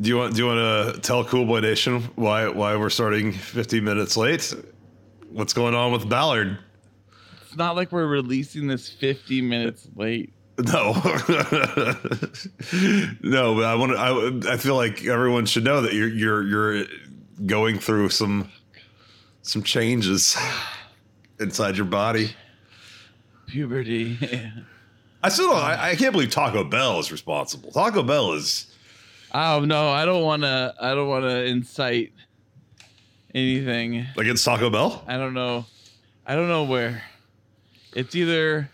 Do you want do you want to tell Cool Boy Nation why why we're starting 50 minutes late? What's going on with Ballard? It's not like we're releasing this 50 minutes late. No, no, but I want to. I, I feel like everyone should know that you're you're you're going through some some changes inside your body. Puberty. I still don't, I, I can't believe Taco Bell is responsible. Taco Bell is oh no, I don't want to. I don't want to incite anything. Like against Taco Bell. I don't know. I don't know where. It's either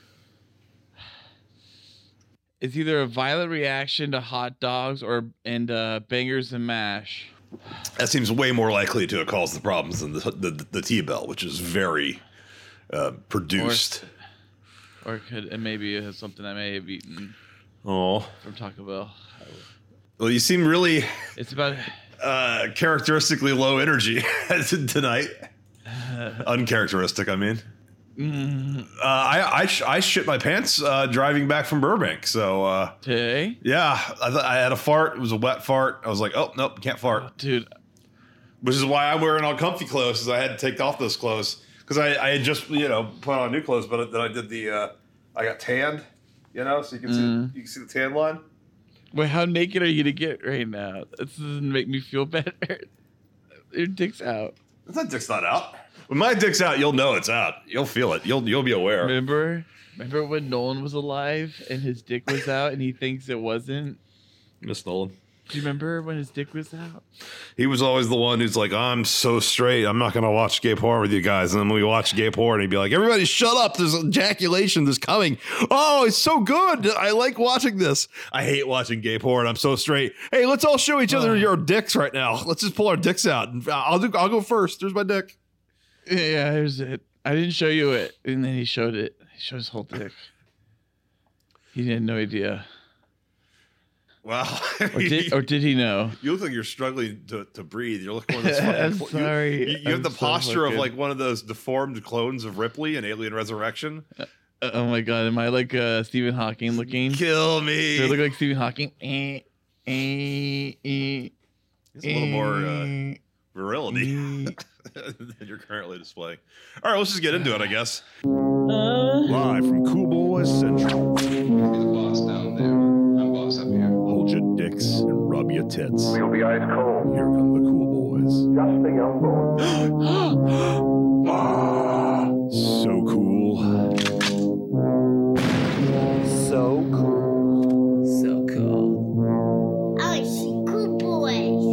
it's either a violent reaction to hot dogs or and uh, bangers and mash. That seems way more likely to have caused the problems than the the, the T Bell, which is very uh, produced. Or it could and maybe it has something I may have eaten Oh, from Taco Bell. Well, you seem really It's about uh, characteristically low energy tonight. Uncharacteristic, I mean. Uh, I I, sh- I shit my pants uh, driving back from Burbank. So uh, today, yeah, I, th- I had a fart. It was a wet fart. I was like, oh nope, can't fart. dude. Which is why I'm wearing all comfy clothes, because I had to take off those clothes because I, I had just you know put on new clothes, but then I did the uh, I got tanned, you know, so you can Mm. see you can see the tan line. Wait, how naked are you to get right now? This doesn't make me feel better. Your dick's out. That dick's not out. When my dick's out, you'll know it's out. You'll feel it. You'll you'll be aware. Remember? Remember when Nolan was alive and his dick was out and he thinks it wasn't? Miss Nolan. Do you remember when his dick was out? He was always the one who's like, I'm so straight. I'm not going to watch gay porn with you guys. And then we watch gay porn, and he'd be like, everybody shut up. There's ejaculation that's coming. Oh, it's so good. I like watching this. I hate watching gay porn. I'm so straight. Hey, let's all show each other oh. your dicks right now. Let's just pull our dicks out. And uh, I'll do, I'll go first. There's my dick. Yeah, here's it. I didn't show you it. And then he showed it. He showed his whole dick. He had no idea. Wow. Or did, or did he know? you look like you're struggling to, to breathe. You're looking one of those fucking. I'm you- sorry. You, you have I'm the so posture of like one of those deformed clones of Ripley in Alien Resurrection. Uh, Oh my god, am I like uh, Stephen Hawking looking? Kill me. Do I look like Stephen Hawking? Eh, eh, eh, It's a little more uh, virility than you're currently displaying. All right, let's just get into it, I guess. Uh, Live from Cool Boys Central. Hold dicks and rub your tits. You'll be ice cold. Here come the Cool Boys. Just a young boy. Ah, so cool. So cool. So cool. I see cool boys.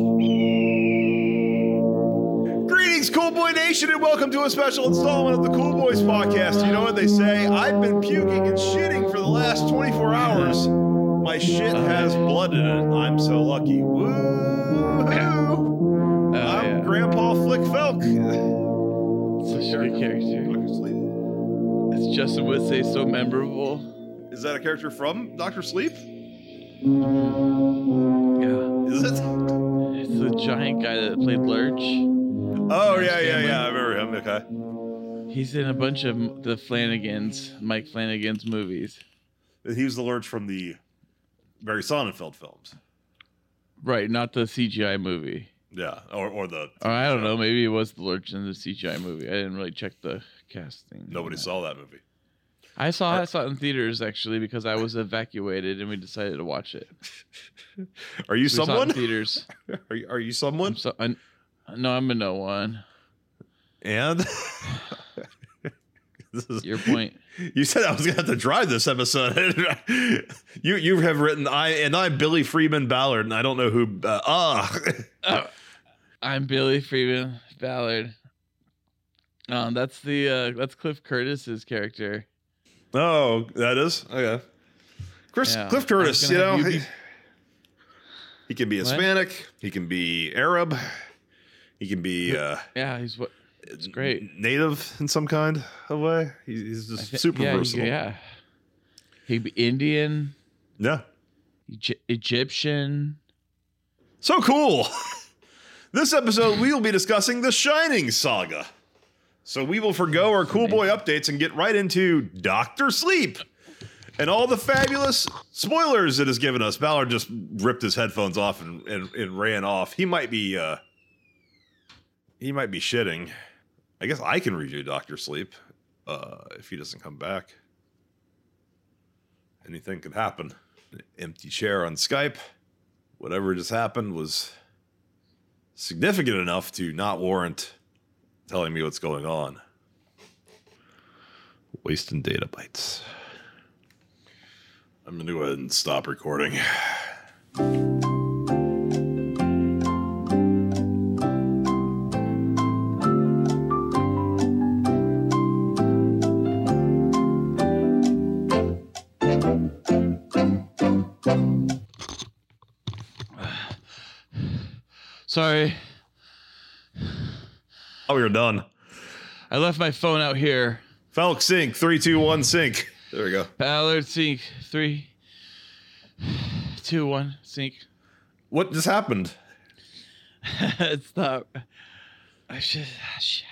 Greetings, Cool Boy Nation, and welcome to a special installment of the Cool Boys podcast. You know what they say? I've been puking and shitting for the last 24 hours. My shit has blood in it. I'm so lucky. Woo! Oh, I'm yeah. Grandpa Flick Felk. Such a good character. As Justin would say, so memorable. Is that a character from Doctor Sleep? Yeah. Is it? It's the giant guy that played Lurch. Oh yeah, yeah, yeah. I remember him. Okay. He's in a bunch of the Flanagans, Mike Flanagan's movies. He was the Lurch from the Barry Sonnenfeld films. Right, not the CGI movie. Yeah, or or the. Or I don't know, maybe it was the Lurch in the CGI movie. I didn't really check the casting. Nobody saw that movie. I saw I saw it in theaters actually because I was evacuated and we decided to watch it. Are you We saw it in someone? theaters. Are you, are you someone? I'm so, I, no, I'm a no one. And this is, Your point. You said I was gonna have to drive this episode. you you have written I and I'm Billy Freeman Ballard, and I don't know who. Uh, ah, Oh, I'm Billy Freeman Ballard. Um, that's the uh, that's Cliff Curtis's character. oh, that is okay. Chris Yeah. Cliff Curtis, you know, he, you be- he can be What? Hispanic, he can be Arab, he can be uh, Yeah, he's what? It's great. native in some kind of way. He's, he's just super yeah, versatile. Yeah, he'd be Indian, yeah. Egy- Egyptian. So cool. This episode, we will be discussing the Shining Saga. So we will forego our cool boy updates and get right into Doctor Sleep. and all the fabulous spoilers it has given us. Ballard just ripped his headphones off and, and, and ran off. He might be uh he might be shitting. I guess I can read you Doctor Sleep uh if he doesn't come back. Anything could happen. Empty chair on Skype. Whatever just happened was significant enough to not warrant telling me what's going on. Wasting data bytes. I'm gonna go ahead and stop recording. Sorry, Oh, we are done. I left my phone out here. Falk sync, three, two, one, sync. There we go. Ballard sync three, two, one sync. What just happened? it's not. I should. Ah, shit.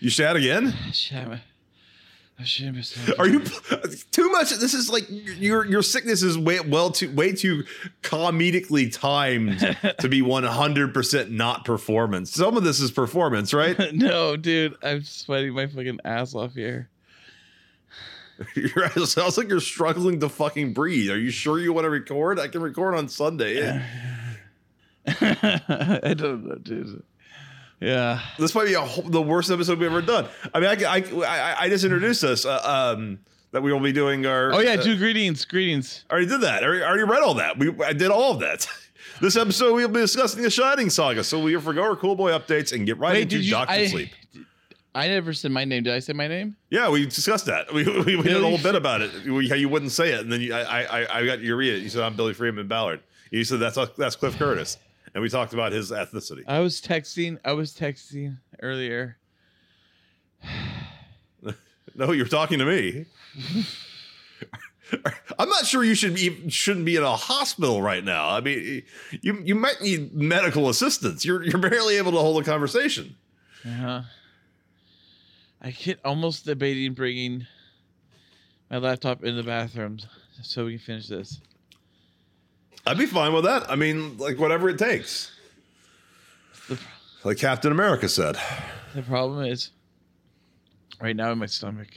You shat again? I should. Are you too much? This is like your your sickness is way well too way too comedically timed to be one hundred percent not performance. Some of this is performance, right? no, dude. I'm sweating my fucking ass off here. It sounds like you're struggling to fucking breathe. Are you sure you want to record? I can record on Sunday. I don't know, dude. Yeah. This might be a whole, the worst episode we've ever done. I mean, I, I, I, I just introduced us uh, um, that we will be doing our. Oh yeah, uh, do greetings, greetings. I already did that. I already, I already read all that. We I did all of that. This episode we'll be discussing the Shining Saga. So we'll forgo our cool boy updates and get right Wait, into? Doctor I, Sleep. I never said my name. Did I say my name? Yeah, we discussed that. We, we, we did a whole bit about it. We, how you wouldn't say it, and then you, I, I I got it. You said I'm Billy Freeman Ballard. You said that's that's Cliff Curtis, and we talked about his ethnicity. I was texting. I was texting earlier. No, you're talking to me. I'm not sure you should be shouldn't be in a hospital right now. I mean, you you might need medical assistance. You're you're barely able to hold a conversation. Uh-huh. I get almost debating bringing my laptop in the bathroom so we can finish this. I'd be fine with that. I mean, like whatever it takes. The, Like Captain America said. the problem is, right now in my stomach,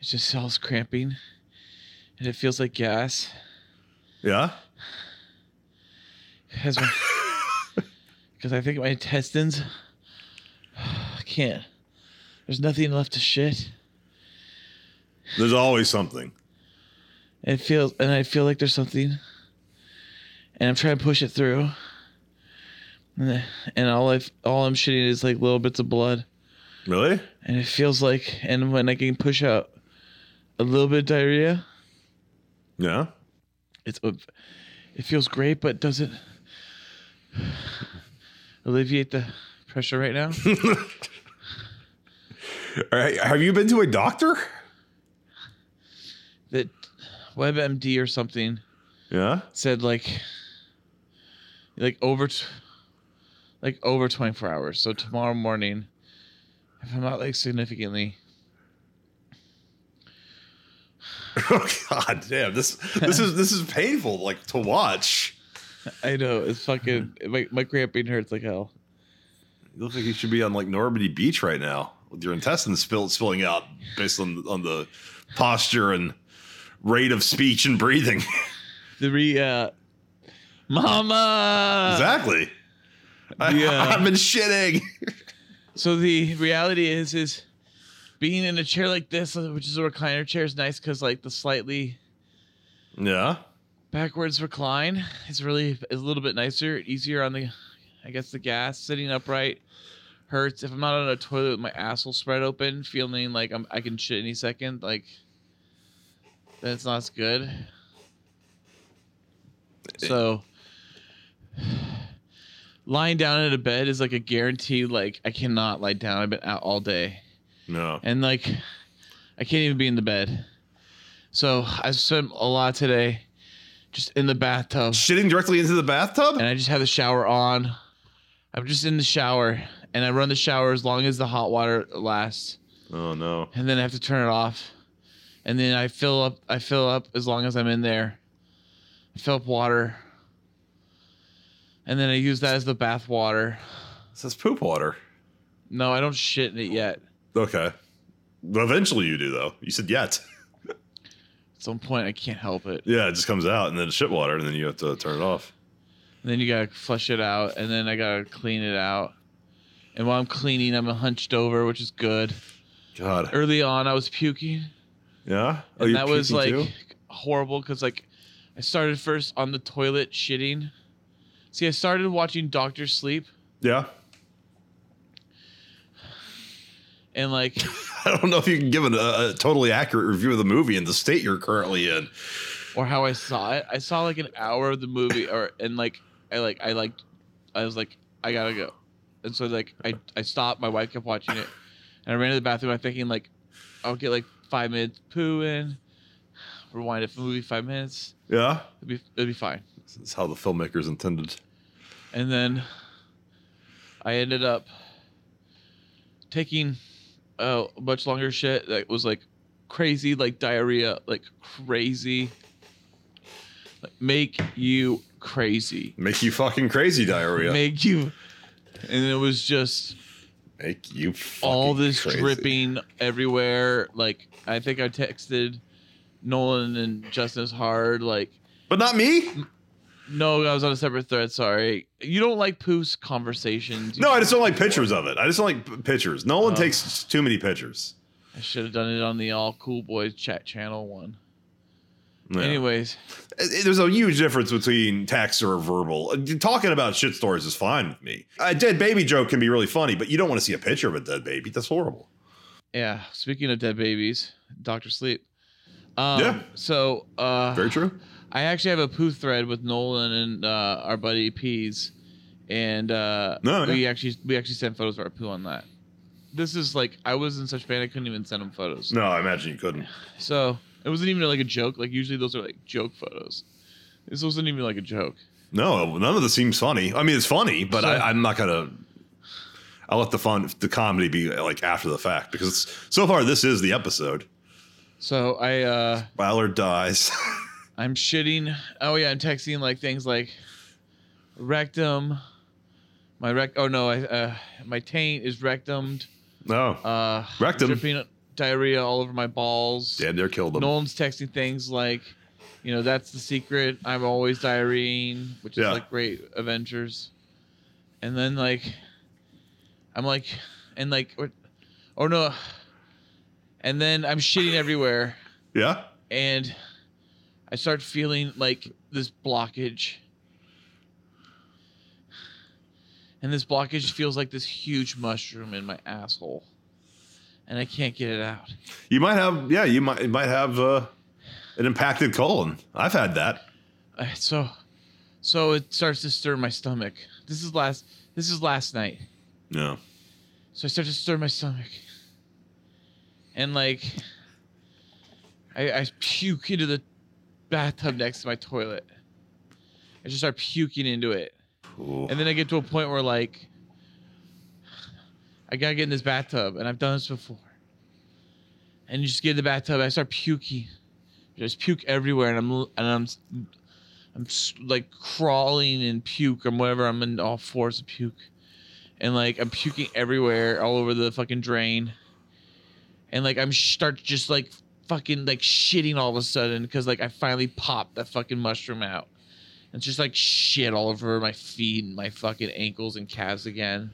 it just all cramping, and it feels like gas. Yeah. Has my because I think my intestines I can't. There's nothing left to shit. There's always something. It feels and I feel like there's something. And I'm trying to push it through. And, all I all I'm shitting is like little bits of blood. Really? And it feels like and when I can push out a little bit of diarrhea, Yeah. it's uh, it feels great, but does it alleviate the pressure right now? All right. Have you been to a doctor? that WebMD or something Yeah. said like like over t- like over 24 hours. So tomorrow morning, if I'm not like significantly, Oh God damn. This this is this is painful like to watch. I know it's fucking my my cramping hurts like hell. You look like you should be on like Normandy Beach right now with your intestines spill, spilling out based on on the posture and rate of speech and breathing. The re uh, Mama. exactly. I, Yeah. Uh, I've been shitting. So the reality is is being in a chair like this, which is a recliner chair, is nice because like the slightly yeah. backwards recline is really is a little bit nicer, easier on the, I guess the gas. Sitting upright hurts. If I'm not on a toilet with my asshole spread open, feeling like I'm I can shit any second, like that's not as good. So lying down in a bed is like a guarantee. Like I cannot lie down. I've been out all day No. and like I can't even be in the bed. So I spent a lot today just in the bathtub, Shitting directly into the bathtub? and I just have the shower on. I'm just in the shower, and I run the shower as long as the hot water lasts, Oh no. and then I have to turn it off and then I fill up. I fill up as long as I'm in there. I fill up water, and then I use that as the bath water. It says poop water. No, I don't shit in it yet. Okay. Eventually you do though. You said yet. At some point, I can't help it. Yeah, it just comes out and then it's shit water and then you have to turn it off. And then you gotta flush it out, and then I gotta clean it out. And while I'm cleaning, I'm hunched over, which is good. God. Early on, I was puking, Yeah. Oh, and that was like too? horrible because like I started first on the toilet shitting. See, I started watching Doctor Sleep, Yeah. and like I don't know if you can give a, a totally accurate review of the movie in the state you're currently in. or how I saw it. I saw like an hour of the movie, or and like I like I like I was like I gotta go, and so like I I stopped. My wife kept watching it, and I ran to the bathroom. I'm thinking like I'll get like five minutes poo in, rewind it for the movie five minutes. Yeah. It'll be it'll be fine. Is how the filmmakers intended. And then I ended up taking a much longer shit that was like crazy, like diarrhea, like crazy, like make you crazy, Make you fucking crazy diarrhea. Make, you, and it was just Make you fucking all this crazy. dripping everywhere. Like I think I texted Nolan and Justice hard, like. But not me. No, I was on a separate thread. Sorry. You don't like Poos conversations. You No, I just don't like pictures of it. I just don't like p- pictures. Nolan Oh. takes too many pictures. I should have done it on the All Cool Boys chat channel one. Yeah. Anyways, It- it- there's a huge difference between text or verbal. Uh, Talking about shit stories is fine with me. A dead baby joke can be really funny, but you don't want to see a picture of a dead baby. That's horrible. yeah. Speaking of dead babies, Doctor Sleep. Um, Yeah. So, uh, Very true. I actually have a poo thread with Nolan and uh, our buddy Peas, and uh, No, we yeah. actually we actually sent photos of our poo on that. This is like I was in such pain I couldn't even send them photos. No, I imagine you couldn't. So it wasn't even like a joke. Like usually those are like joke photos. This wasn't even like a joke. No, none of this seems funny. I mean, it's funny, but So- I, I'm not gonna. I'll let the fun, the comedy be like after the fact because so far this is the episode. So I uh Ballard dies. I'm shitting. Oh yeah, I'm texting like things like rectum. My rec. Oh no, I uh my taint is rectumed. no, Uh, Rectum. Dripping diarrhea all over my balls. Damn, they're killed him. Nolan's texting things like, you know, that's the secret. I'm always diarrheaing, which is Yeah. like great Avengers. And then like, I'm like, and like, or, or no, and then I'm shitting everywhere, Yeah, and I start feeling like this blockage. And this blockage feels like this huge mushroom in my asshole. And I can't get it out. you might have. Yeah, you might you might have uh, an impacted colon. I've had that. Uh, so so it starts to stir my stomach this is last this is last night No. so i start to stir my stomach and like i, I puke into the bathtub next to my toilet. I just start puking into it. Ooh. and then i get to a point where like i gotta get in this bathtub and i've done this before. And you just get in the bathtub and i start puking. Just puke everywhere and i'm and i'm i'm like crawling in puke or whatever. I'm in all fours of puke. And like i'm puking everywhere all over the fucking drain. And like i'm start just like fucking like shitting all of a sudden because like i finally popped that fucking mushroom out And it's just like shit all over my feet and my fucking ankles and calves again.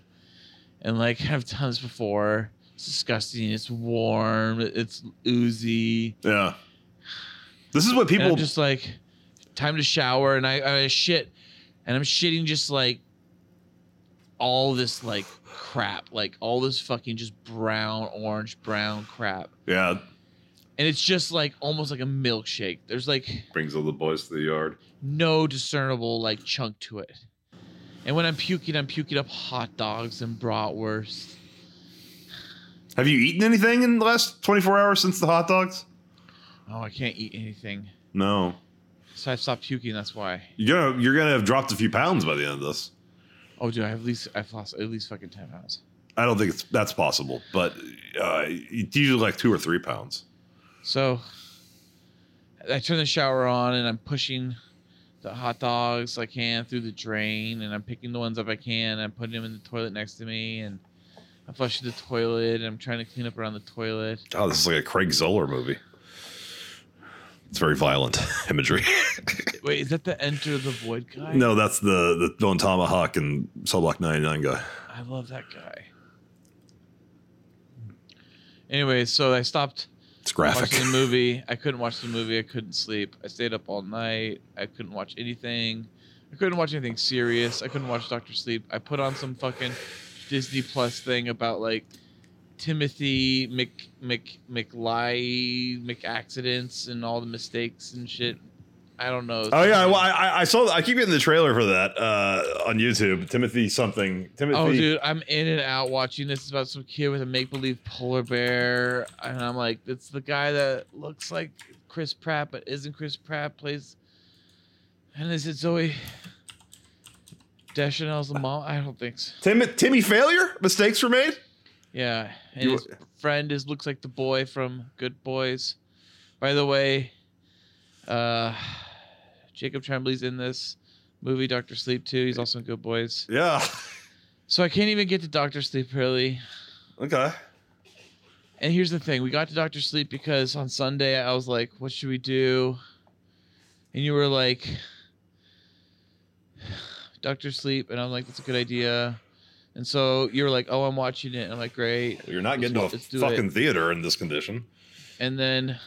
And like I've done this before. It's disgusting. It's warm. It's oozy. Yeah. This is what people. Just like, time to shower. And I, I shit. And I'm shitting just like all this like crap. Like all this fucking just brown, orange, brown crap. yeah. And it's just like almost like a milkshake. There's like Brings all the boys to the yard. no discernible like chunk to it. And when I'm puking, I'm puking up hot dogs and bratwurst. Have you eaten anything in the last 24 hours since the hot dogs? Oh, I can't eat anything. No. So I stopped puking. That's why. You're gonna you're gonna have dropped a few pounds by the end of this. Oh, dude, I have at least I've lost at least fucking ten pounds. I don't think it's that's possible, but uh, it's usually like two or three pounds. So I turn the shower on and I'm pushing the hot dogs I can through the drain and I'm picking the ones up I can and I'm putting them in the toilet next to me and I'm flushing the toilet and I'm trying to clean up around the toilet. Oh, this is like a Craig Zahler movie. It's very violent imagery. Wait, is that the Enter the Void guy? no, that's the the Bone Tomahawk and Cell Block 99 guy. I love that guy. Anyway, so I stopped It's graphic. watching the movie. I couldn't watch the movie. I couldn't sleep. I stayed up all night. I couldn't watch anything. I couldn't watch anything serious. I couldn't watch Doctor Sleep. I put on some fucking Disney Plus thing about like Timothy Mc Mc McLie McAccidents and all the mistakes and shit. I don't know. Oh yeah, well, I, I- saw. I keep getting the trailer for that uh, on YouTube. Timothy something. Timothy. Oh, dude, I'm in and out watching this. It's about some kid with a make believe polar bear, and I'm like, it's the guy that looks like Chris Pratt, but isn't Chris Pratt. Plays, and is it Zooey Deschanel's the mom? I don't think so. Tim, Timmy failure. Mistakes were made. Yeah, and You- his friend is looks like the boy from Good Boys. By the way, uh, Jacob Tremblay's in this movie, Doctor Sleep too. He's also in Good Boys. Yeah. So I can't even get to Doctor Sleep really. Okay. And here's the thing: we got to Doctor Sleep because on Sunday I was like, "What should we do?" And you were like, "Doctor Sleep," and I'm like, "That's a good idea." And so you were like, "Oh, I'm watching it." And I'm like, "Great." You're not getting to a Let's fucking it. theater in this condition. And then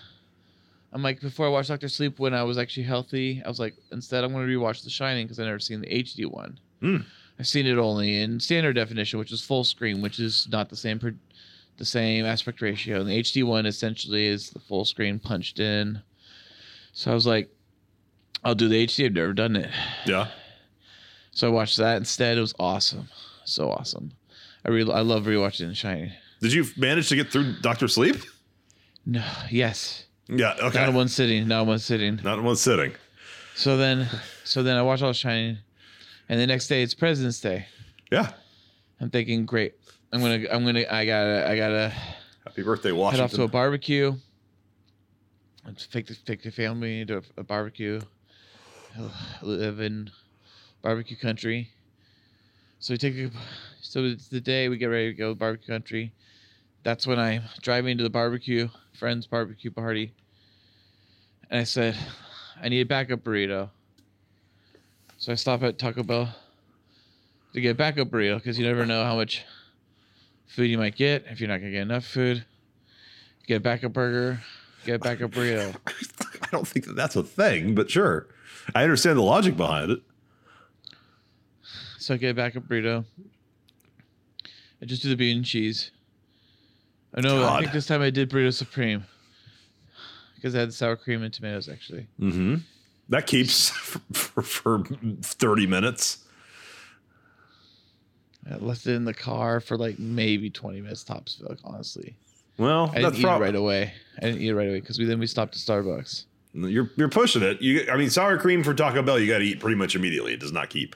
I'm like, before I watched Doctor Sleep, when I was actually healthy, I was like, instead I'm going to rewatch The Shining because I never seen the HD one. Hmm. I've seen it only in standard definition, which is full screen, which is not the same per, the same aspect ratio. And the HD one essentially is the full screen punched in. So I was like, I'll do the HD. I've never done it. Yeah. So I watched that instead. It was awesome, so awesome. I really, I love rewatching The Shining. Did you manage to get through Doctor Sleep? No, yes, Yeah. Okay. not in one sitting, not in one sitting. Not in one sitting. So then, so then I watch all Shining, and the next day it's President's Day. Yeah. I'm thinking, great. I'm gonna, I'm gonna, I gotta, I gotta Happy birthday, Washington. head off to a barbecue. Take the take the family to a, a barbecue. Live in barbecue country. So we take a, so it's the day we get ready to go barbecue country. That's when I'm driving to the barbecue friend's barbecue party. And I said, I need a backup burrito. So I stop at Taco Bell to get a backup burrito because you never know how much food you might get if you're not gonna get enough food. Get a backup burger, get a backup burrito. I don't think that that's a thing, but sure. I understand the logic behind it. So I get a backup burrito. I just do the bean and cheese. Oh no, I think this time I did burrito supreme because I had sour cream and tomatoes actually. Mm-hmm. That keeps for, for, for 30 minutes. I left it in the car for like maybe 20 minutes tops. Like honestly, Well, I didn't eat prob- it right away. I didn't eat it right away because we then we stopped at Starbucks. You're you're pushing it. You, I mean, sour cream for Taco Bell, you got to eat pretty much immediately. It does not keep.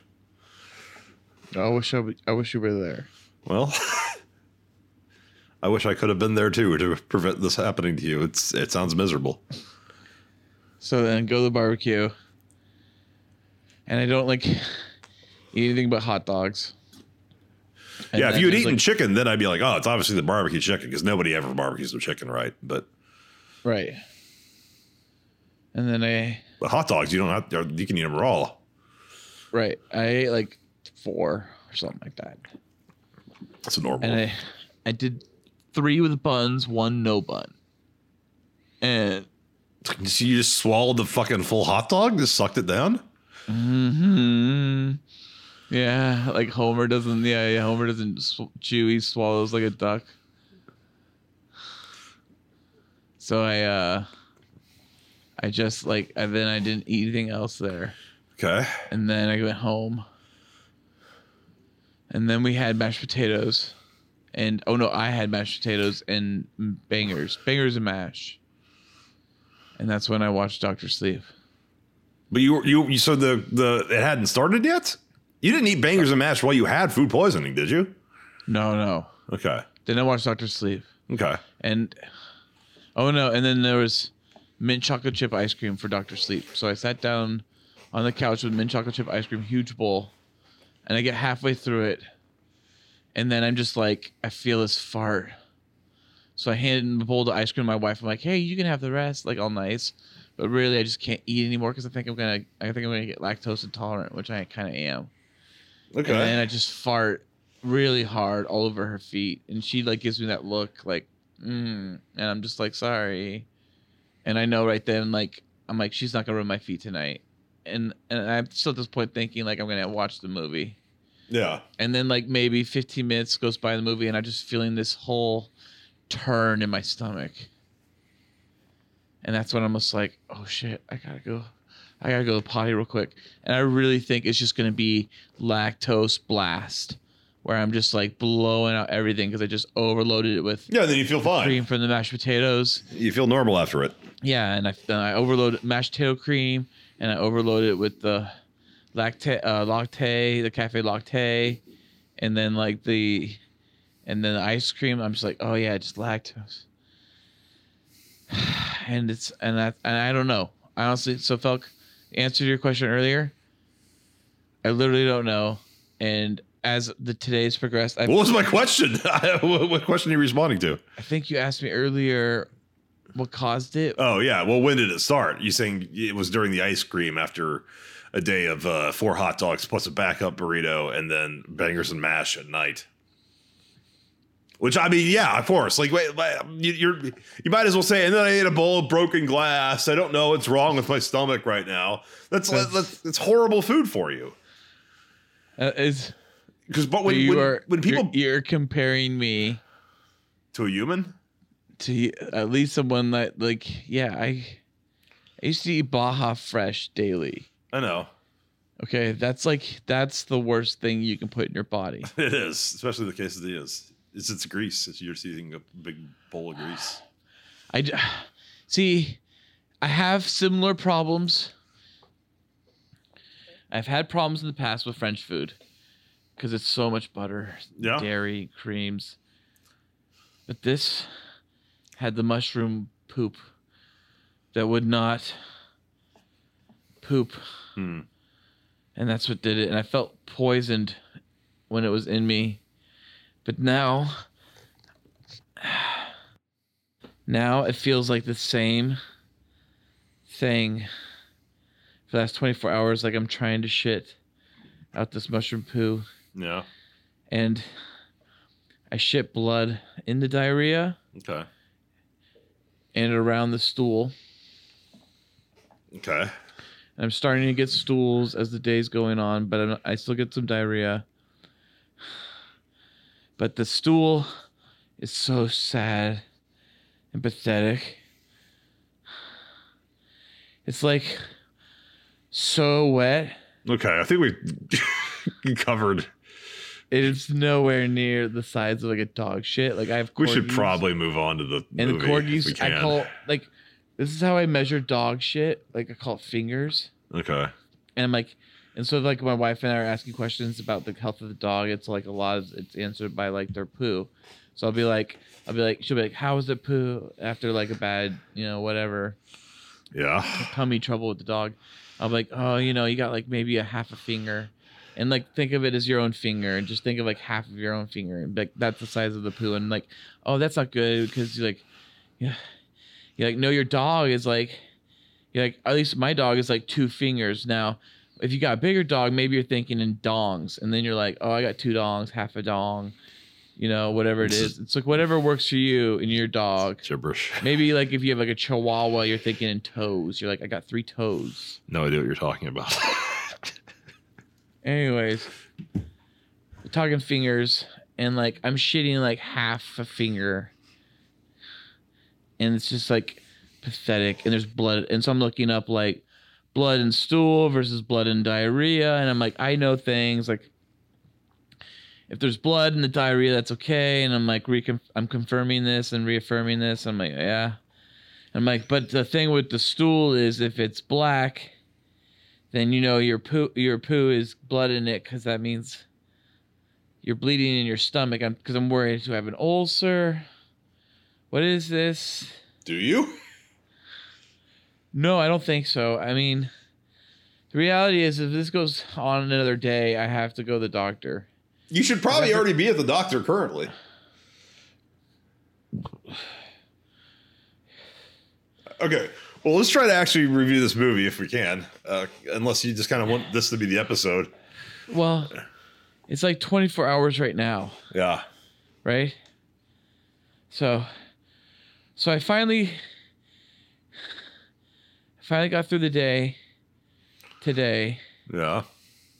I wish I, I wish you were there. Well, I wish I could have been there too to prevent this happening to you. It's it sounds miserable. So then go to the barbecue. And I don't like eat anything but hot dogs. And yeah, if you had eaten like- chicken, then I'd be like, oh, it's obviously the barbecue chicken because nobody ever barbecues their chicken right. But Right. And then I but hot dogs, you don't have. You can eat them raw. right, I ate like four or something like that. That's a normal. And I I did three with buns, one no bun. And So you just swallowed the fucking full hot dog? Just sucked it down? hmm yeah, like Homer doesn't. Yeah, yeah Homer doesn't sw- chew. He swallows like a duck. So I, uh I just like, and then I didn't eat anything else there. Okay. and then I went home. And then we had mashed potatoes, and oh no, I had mashed potatoes and bangers, bangers and mash. And that's when I watched Doctor Sleep. But you you you so the the it hadn't started yet? You didn't eat bangers and mash while you had food poisoning, did you? No, no, Okay. then I watched Doctor Sleep, Okay. and Oh no! And then there was mint chocolate chip ice cream for Doctor Sleep. So I sat down on the couch with mint chocolate chip ice cream, huge bowl, and I get halfway through it, and then I'm just like, I feel this fart. So I handed the bowl of ice cream to my wife. I'm like, hey, you can have the rest, like all nice. But really, I just can't eat anymore because I think I'm gonna, I think I'm gonna get lactose intolerant, which I kind of am. Okay. And then I just fart really hard all over her feet, and she like gives me that look, like, mm, and I'm just like, sorry. And I know right then, like, I'm like, she's not gonna rub my feet tonight, and and I'm still at this point thinking like I'm gonna watch the movie, yeah. and then like maybe 15 minutes goes by in the movie, and I'm just feeling this whole turn in my stomach, and that's when I'm just like, oh shit, I gotta go. I gotta go to the potty real quick. And I really think it's just gonna be lactose blast, where I'm just like blowing out everything because I just overloaded it with Yeah, then you feel fine. cream from the mashed potatoes. You feel normal after it. Yeah, and I then I overloaded mashed potato cream, and I overloaded it with the lactate, uh, latte, the cafe latte, and then like the, and then the ice cream. I'm just like, oh yeah, just lactose. And it's and that and I don't know. I honestly, so Felk, answer to your question earlier. I literally don't know, and as the today's progressed, I What was my question? what what question are you responding to? I think you asked me earlier what caused it. Oh yeah. Well, when did it start? You saying it was during the ice cream after a day of uh, four hot dogs plus a backup burrito and then bangers and mash at night. Which I mean, yeah, of course. Like, wait, wait, you, you're you might as well say, and then I ate a bowl of broken glass. I don't know what's wrong with my stomach right now. That's That's- that's, that's horrible food for you. Uh, is Because but when you when, are when people you're, you're comparing me to a human, to at least someone that like yeah I I used to eat Baja Fresh daily. I know Okay, that's like that's the worst thing you can put in your body. it is, especially the quesadillas. It's it's grease. It's, you're eating a big bowl of grease. I see. I have similar problems. I've had problems in the past with French food because it's so much butter, Yeah. dairy, creams. But this had the mushroom poop that would not poop, Hmm. and that's what did it. And I felt poisoned when it was in me. But now, now it feels like the same thing for the last 24 hours. Like I'm trying to shit out this mushroom poo, Yeah. and I shit blood in the diarrhea Okay. and around the stool. Okay. I'm starting to get stools as the day's going on, but I'm, I still get some diarrhea. But the stool is so sad and pathetic. It's like so wet. Okay. I think we covered. It's nowhere near the size of like a dog shit. Like I have. We should probably move on to the And the corgis, I call like this is how I measure dog shit. Like I call it fingers. Okay. and I'm like, and so like my wife and I are asking questions about the health of the dog. It's like a lot of it's answered by like their poo. So I'll be like, I'll be like, she'll be like, how is it poo after like a bad, you know, whatever Yeah. tummy trouble with the dog? I'm like, oh, you know, you got like maybe a half a finger, and like think of it as your own finger, and just think of like half of your own finger, and like that's the size of the poo, and like, oh, that's not good because you're like, yeah, you're like, no, your dog is like, you're like, at least my dog is like two fingers now. If you got a bigger dog, maybe you're thinking in dongs, and then you're like, oh, I got two dongs, half a dong, you know, whatever it is. It's like whatever works for you and your dog. Gibberish. Maybe like if you have like a chihuahua, you're thinking in toes. You're like, I got three toes. No idea what you're talking about. Anyways, talking fingers, and like I'm shitting like half a finger, and it's just like pathetic. And there's blood, and so I'm looking up like blood and stool versus blood and diarrhea, and I'm like, I know things like if there's blood in the diarrhea, that's okay. And I'm like, I'm confirming this and reaffirming this. I'm like, yeah. I'm like, but the thing with the stool is if it's black, then you know your poo your poo is blood in it because that means you're bleeding in your stomach. I'm because I'm worried to have an ulcer. What is this? Do you? No, I don't think so. I mean, the reality is, if this goes on another day, I have to go to the doctor. You should probably already be at the doctor currently. Okay. Well, let's try to actually review this movie if we can. Uh, unless you just kind of want this to be the episode. Well, it's like 24 hours right now, Yeah. right? So, so I finally, finally got through the day today. Yeah.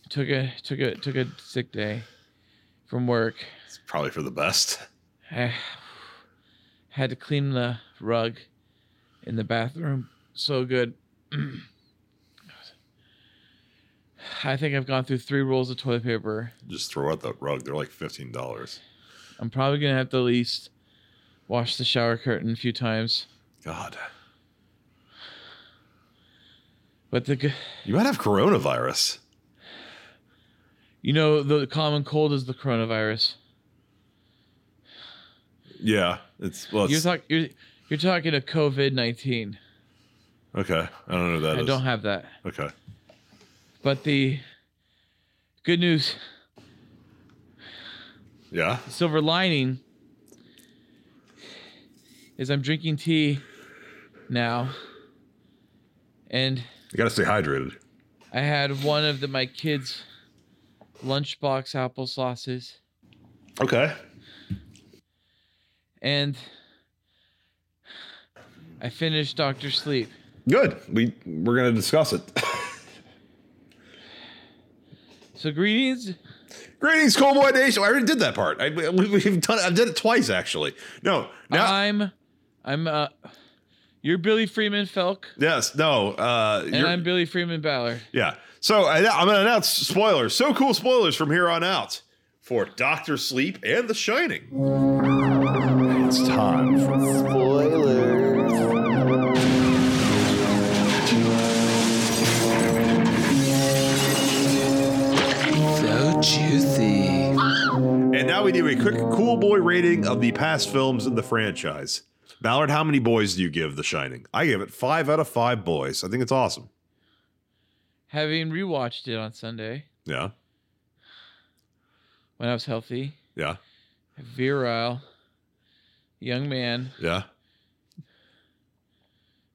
Took a took a took a sick day from work. It's probably for the best. I had to clean the rug in the bathroom. So good. I think I've gone through three rolls of toilet paper. Just throw out the rug. They're like fifteen dollars. I'm probably gonna have to at least wash the shower curtain a few times. God. But the g- You might have coronavirus. you know the common cold is the coronavirus. Yeah. It's well You're it's, talking you're you're talking to COVID nineteen. Okay. I don't know that I is. don't have that. Okay. But the good news, Yeah. silver lining, is I'm drinking tea now, and You gotta stay hydrated. I had one of the, my kids' lunchbox apple applesauces, Okay. and I finished Doctor Sleep. Good. We we're gonna discuss it. So greetings. Greetings, Coldboy Nation. I already did that part. I, we, we've done. I did it twice actually. No. Now. I'm, I'm uh, you're Billy Freeman Felk, yes. No. Uh. and I'm Billy Freeman Ballard. Yeah. So I, I'm going to announce spoilers. So cool spoilers from here on out for Doctor Sleep and The Shining. It's time for Spoilers. So juicy. And now we do a quick cool boy rating of the past films in the franchise. Ballard, how many boys do you give The Shining? I give it five out of five boys. I think it's awesome. Having rewatched it on Sunday Yeah. when I was healthy, Yeah. virile, young man, Yeah.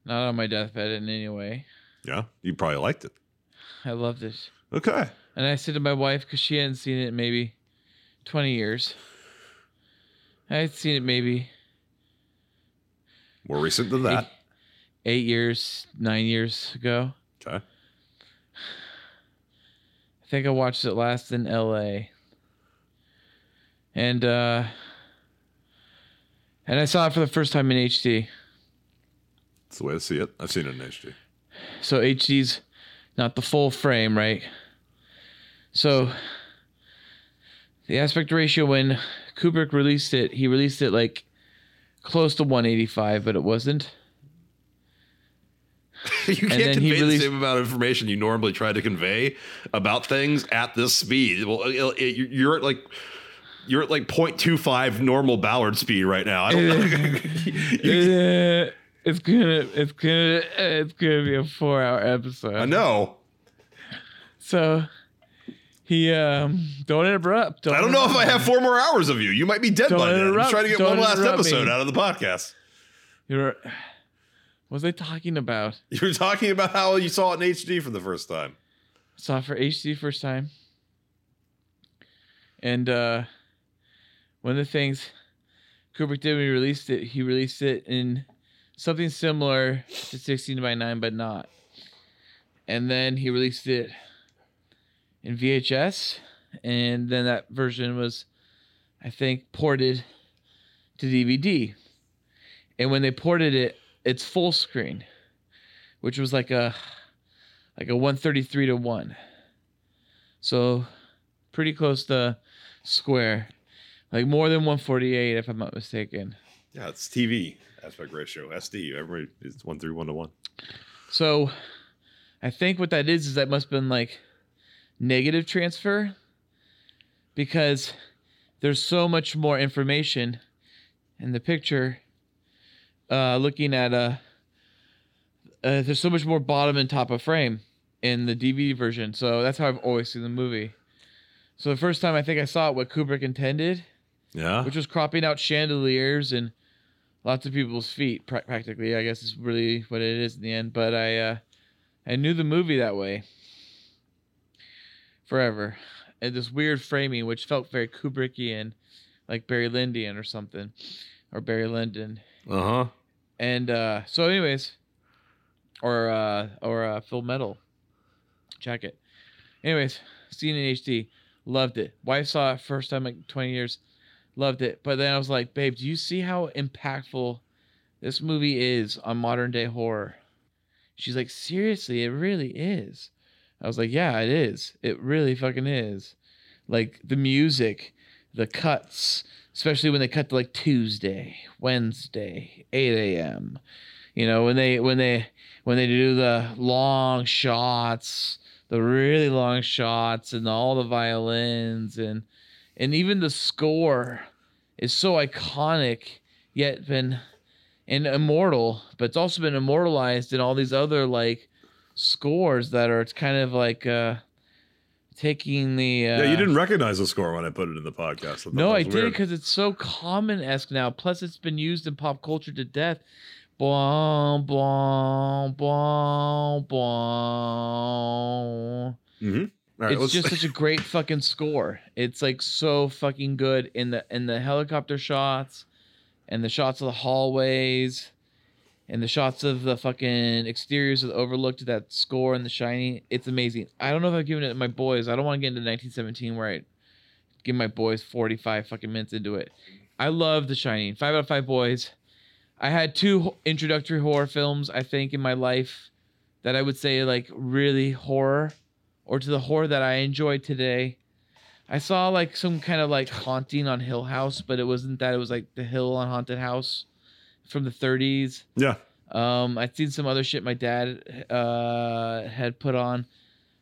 not on my deathbed in any way. Yeah. You probably liked it. I loved it. Okay. And I said to my wife, because she hadn't seen it in maybe 20 years, I had seen it maybe More recent than that. eight years, nine years ago. Okay. I think I watched it last in LA. And uh and I saw it for the first time in HD. That's the way to see it. I've seen it in HD. So HD's not the full frame, right? So the aspect ratio when Kubrick released it, he released it like close to 185, but it wasn't. you can't then convey he the released- same amount of information you normally try to convey about things at this speed. Well, it- it- you're at like you're at like 0.25 normal Ballard speed right now. I don't. You- it's gonna it's gonna it's gonna be a four hour episode. I know. So he um don't interrupt. I don't know if I have four more hours of you. You might be dead Don't by then. I'm just trying to get Don't one last episode me. out of the podcast. You're what was I talking about? You were talking about how you saw it in HD for the first time. Saw it for HD first time. And uh one of the things Kubrick did when he released it, he released it in something similar to 16 by 9, but not. And then he released it in VHS, and then that version was, I think, ported to DVD. And when they ported it, it's full screen, which was like a like a 133 to 1. So pretty close to square. Like more than 148 if I'm not mistaken. Yeah, it's TV aspect ratio, SD. Everybody is one three one to one. So I think what that is is that must have been like negative transfer because there's so much more information in the picture uh, looking at uh, uh, there's so much more bottom and top of frame in the DVD version. So that's how I've always seen the movie. So the first time I think I saw it, what Kubrick intended, Yeah. which was cropping out chandeliers and lots of people's feet, pra- practically. I guess is really what it is in the end. But I, uh, I knew the movie that way forever, and this weird framing, which felt very Kubrickian, like Barry Lyndon or something, or Barry Lyndon. Uh huh. And uh, so, anyways, or uh, or uh, Full Metal jacket. Anyways, seen in HD, loved it. Wife saw it first time in 20 years, loved it. But then I was like, babe, do you see how impactful this movie is on modern day horror? She's like, seriously, it really is. I was like, yeah, it is. It really fucking is. Like the music, the cuts, especially when they cut to like Tuesday, Wednesday, 8 a.m. You know, when they when they when they do the long shots, the really long shots and all the violins and and even the score is so iconic yet been and immortal, but it's also been immortalized in all these other like scores that are it's kind of like uh taking the uh, yeah, you didn't recognize the score when I put it in the podcast. thought no, I did because it's so common esque now. Plus, it's been used in pop culture to death. Blah, blah, blah, blah. Mhm. All right, it's just such a great fucking score. It's like so fucking good in the in the helicopter shots, and the shots of the hallways, and the shots of the fucking exteriors of the Overlook to that score and the Shining. It's amazing. I don't know if I've given it my boys. I don't want to get into 1917 where I give my boys 45 fucking minutes into it. I love The Shining. Five out of five boys. I had two introductory horror films, I think, in my life that I would say like really horror or to the horror that I enjoy today. I saw like some kind of like haunting on Hill House, but it wasn't that. It was like the Hill on Haunted House from the 30s. yeah. Um, I'd seen some other shit my dad uh, had put on,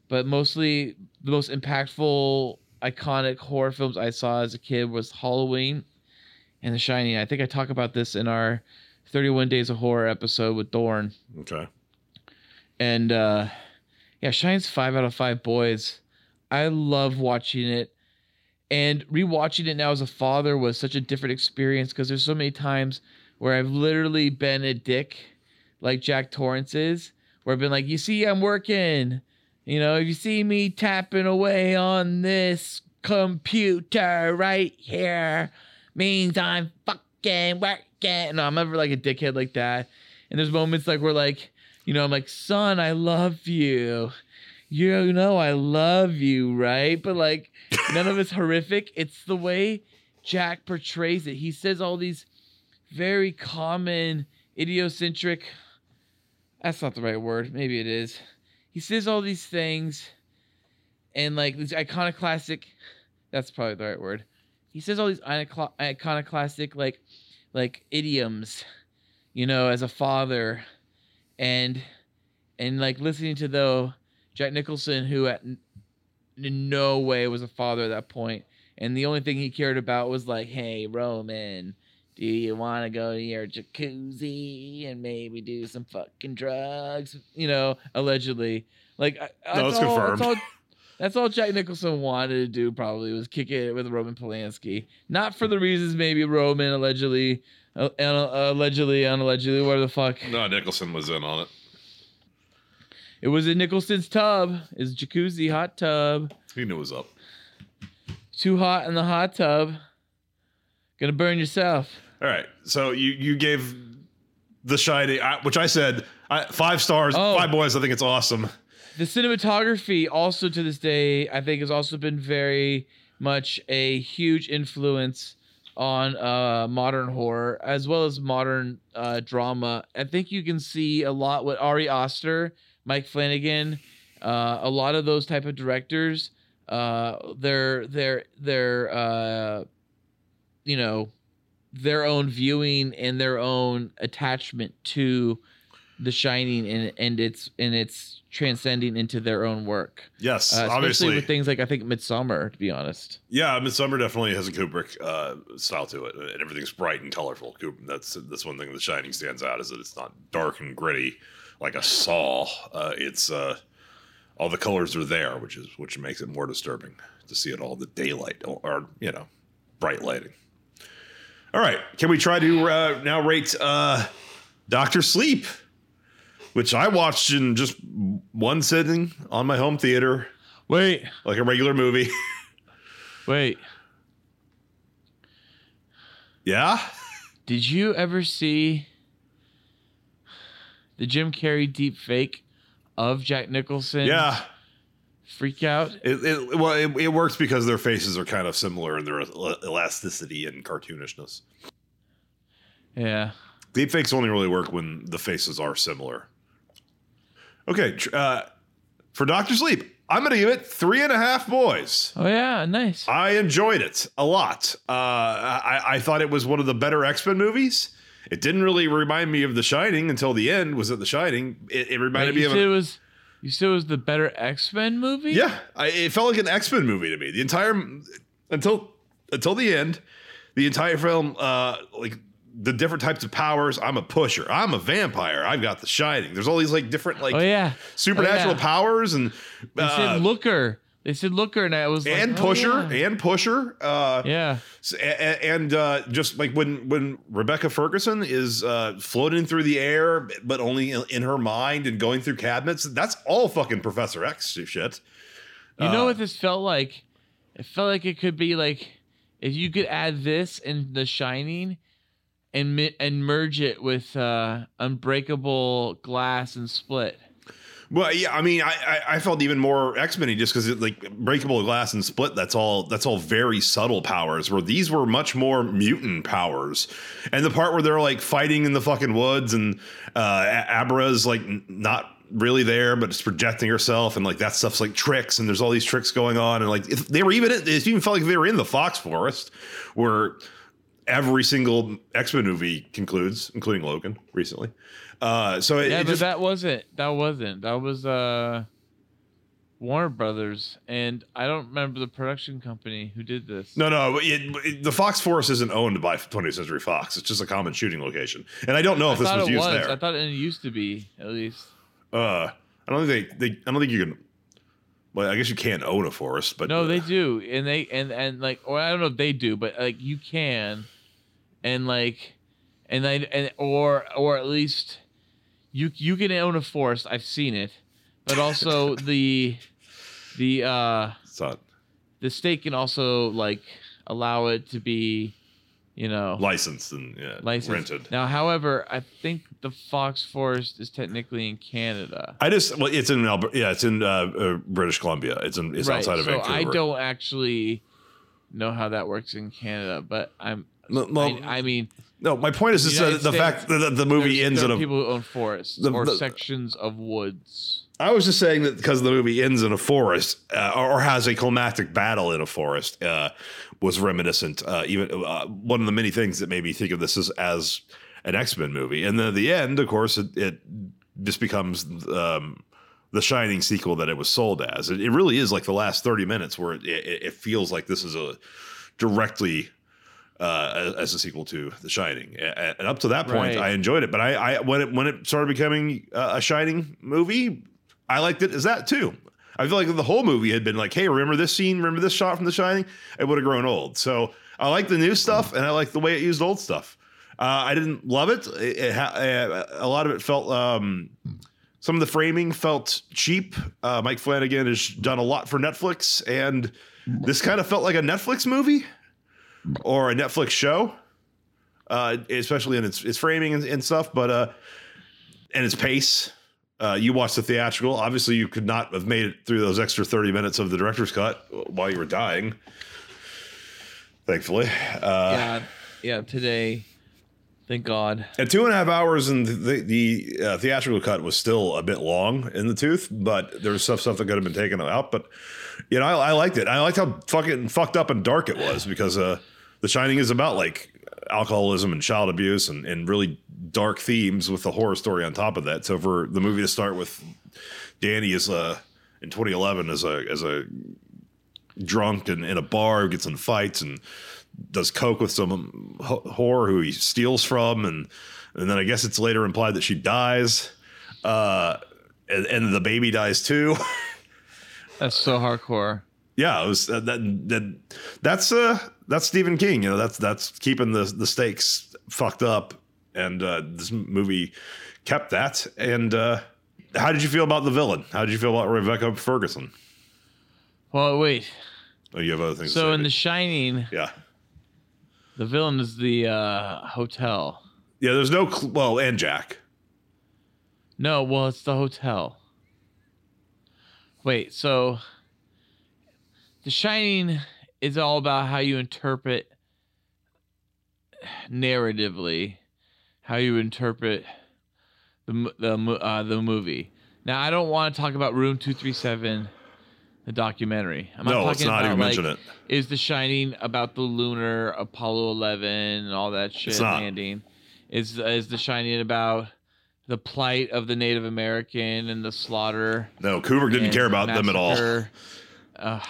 but mostly the most impactful, iconic horror films I saw as a kid was Halloween and The Shining. I think I talk about this in our 31 Days of Horror episode with Dorn. Okay. And uh, yeah, Shine's five out of five boys. I love watching it. And rewatching it now as a father was such a different experience because there's so many times where I've literally been a dick, like Jack Torrance is, where I've been like, you see, I'm working. You know, if you see me tapping away on this computer right here, means I'm fucking working. No, I'm ever like a dickhead like that. And there's moments like where like, you know, I'm like, son, I love you. You know I love you, right? But like none of it's horrific. It's the way Jack portrays it. He says all these very common idiocentric that's not the right word. Maybe it is. He says all these things and like these iconoclastic that's probably the right word. He says all these iconoclastic like like idioms, you know, as a father and and like listening to though Jack Nicholson who at in no way was a father at that point and the only thing he cared about was like hey Roman do you want to go to your jacuzzi and maybe do some fucking drugs you know allegedly like I- No, that's all- confirmed. that's all, that's all Jack Nicholson wanted to do probably was kick it with Roman Polanski not for the reasons maybe Roman allegedly uh, allegedly unallegedly whatever the fuck No, Nicholson was in on it. it was in Nicholson's tub, his jacuzzi hot tub. He knew it was up. Too hot in the hot tub. Gonna burn yourself. All right. So you you gave The Shining, which I said I, five stars, Oh. five boys. I think it's awesome. The cinematography, also to this day, I think has also been very much a huge influence on uh, modern horror as well as modern uh, drama. I think you can see a lot with Ari Aster, Mike Flanagan, uh, a lot of those type of directors. Uh, their their their uh, you know their own viewing and their own attachment to The Shining and and it's and it's transcending into their own work. Yes, Uh, especially obviously. with things like I think Midsommar, to be honest. Yeah, Midsommar definitely has a Kubrick uh, style to it, and everything's bright and colorful. Kubrick, that's that's one thing The Shining stands out is that it's not dark and gritty like a Saw. Uh, it's uh, all the colors are there, which is which makes it more disturbing to see it all the daylight or you know bright lighting. All right, can we try to uh, now rate uh, Doctor Sleep, which I watched in just one sitting on my home theater, Wait, like a regular movie. wait. yeah. Did you ever see the Jim Carrey deep fake of Jack Nicholson? Yeah, Freak out. it, it well, it, it works because their faces are kind of similar in their elasticity and cartoonishness. Yeah. Deepfakes only really work when the faces are similar. Okay, uh, for Doctor Sleep, I'm going to give it three and a half boys. Oh yeah, nice. I enjoyed it a lot. Uh, I, I thought it was one of the better X Men movies. It didn't really remind me of The Shining until the end. Was it The Shining? It, it reminded Wait, me of. it was you said it was the better X Men movie? Yeah, I, it felt like an X Men movie to me. The entire until until the end, the entire film, uh, like the different types of powers. I'm a pusher. I'm a vampire. I've got the Shining. There's all these like different like Oh yeah. supernatural Oh, yeah. powers and uh, looker. They said looker, and I was like, and oh, pusher yeah. and pusher. Uh, yeah. S- a- a- and uh, just like when when Rebecca Ferguson is uh, floating through the air, but only in, in her mind and going through cabinets, that's all fucking Professor X shit. You know Uh, what this felt like? It felt like it could be like if you could add this and The Shining, and and merge it with uh, Unbreakable Glass and Split. Well, yeah, I mean, I I, felt even more X Men just because like breakable glass and split. That's all. That's all very subtle powers. Where these were much more mutant powers, and the part where they're like fighting in the fucking woods and uh, Abra's like not really there, but it's projecting herself, and like that stuff's like tricks, and there's all these tricks going on, and like they were even it even felt like they were in the Fox Forest, where every single X Men movie concludes, including Logan recently. Uh, so it, Yeah, it but just that wasn't. That wasn't. That was uh, Warner Brothers, and I don't remember the production company who did this. No, no, it, it- the Fox Forest isn't owned by 20th Century Fox. It's just a common shooting location, and I don't know I if this was used was. there. I thought it used to be at least. uh, I don't think they, they. I don't think you can. Well, I guess you can't own a forest, but No, they do, and they and and like, or I don't know if they do, but like you can, and like, and I and or or at least you you can own a forest. I've seen it, but also the the uh not the state can also like allow it to be, you know, licensed and yeah, licensed. rented. Now, however, I think the Fox Forest is technically in Canada. I just well, it's in Alberta. yeah, it's in uh, uh, British Columbia. It's in it's outside of so Vancouver. I don't actually know how that works in Canada, but I'm. No, I, I mean, no, my point is just United the States, fact that the, the movie ends in a. people who own forests the- or the- sections of woods. I was just saying that because the movie ends in a forest uh, or, or has a climactic battle in a forest uh, was reminiscent. Uh, even uh, one of the many things that made me think of this as, as an X Men movie. And then at the end, of course, it, it just becomes um, the Shining sequel that it was sold as. It, it really is like the last thirty minutes where it, it, it feels like this is a directly. Uh, as a sequel to The Shining, and up to that point, Right. I enjoyed it. But I, I when it when it started becoming uh, a Shining movie, I liked it as that too. I feel like if the whole movie had been like, hey, remember this scene? Remember this shot from The Shining? It would have grown old. So I like the new stuff and I like the way it used old stuff. Uh, I didn't love it. It- it ha- uh, a lot of it felt, um, some of the framing felt cheap. Uh, Mike Flanagan has done a lot for Netflix, and this kind of felt like a Netflix movie or a Netflix show, uh, especially in its, its framing and, and stuff, but uh, and its pace. Uh, you watched the theatrical. Obviously, you could not have made it through those extra 30 minutes of the director's cut while you were dying. Thankfully. Uh, yeah, yeah. Today, thank God. At two and a half hours and the, the uh, theatrical cut was still a bit long in the tooth, but there was stuff, stuff that could have been taken out. But, you know, I, I liked it. I liked how fucking fucked up and dark it was because uh, The Shining is about like alcoholism and child abuse and, and really dark themes with the horror story on top of that. So for the movie to start with Danny is a in 2011 as a as a drunk and in a bar gets in fights and does coke with some ho- whore who he steals from and and then I guess it's later implied that she dies uh and, and the baby dies too That's so hardcore. yeah, it was uh, that, that that's uh that's Stephen King. You know, that's that's keeping the the stakes fucked up, and uh, this movie kept that. And uh, how did you feel about the villain? How did you feel about Rebecca Ferguson? Well, wait. Oh, you have other things. to So in The Shining, yeah, the villain is the uh, hotel. yeah. There's no cl- well, and Jack. No, well, it's the hotel. Wait, so The Shining is all about how you interpret narratively, how you interpret the the uh, the movie. Now, I don't want to talk about Room Two Three Seven, the documentary. I'm No, it's not about, even like, mention it. Is The Shining about the lunar Apollo 11 and all that shit It's not. landing? Is is The Shining about the plight of the Native American and the slaughter? No, Kubrick didn't care about them at all. Uh,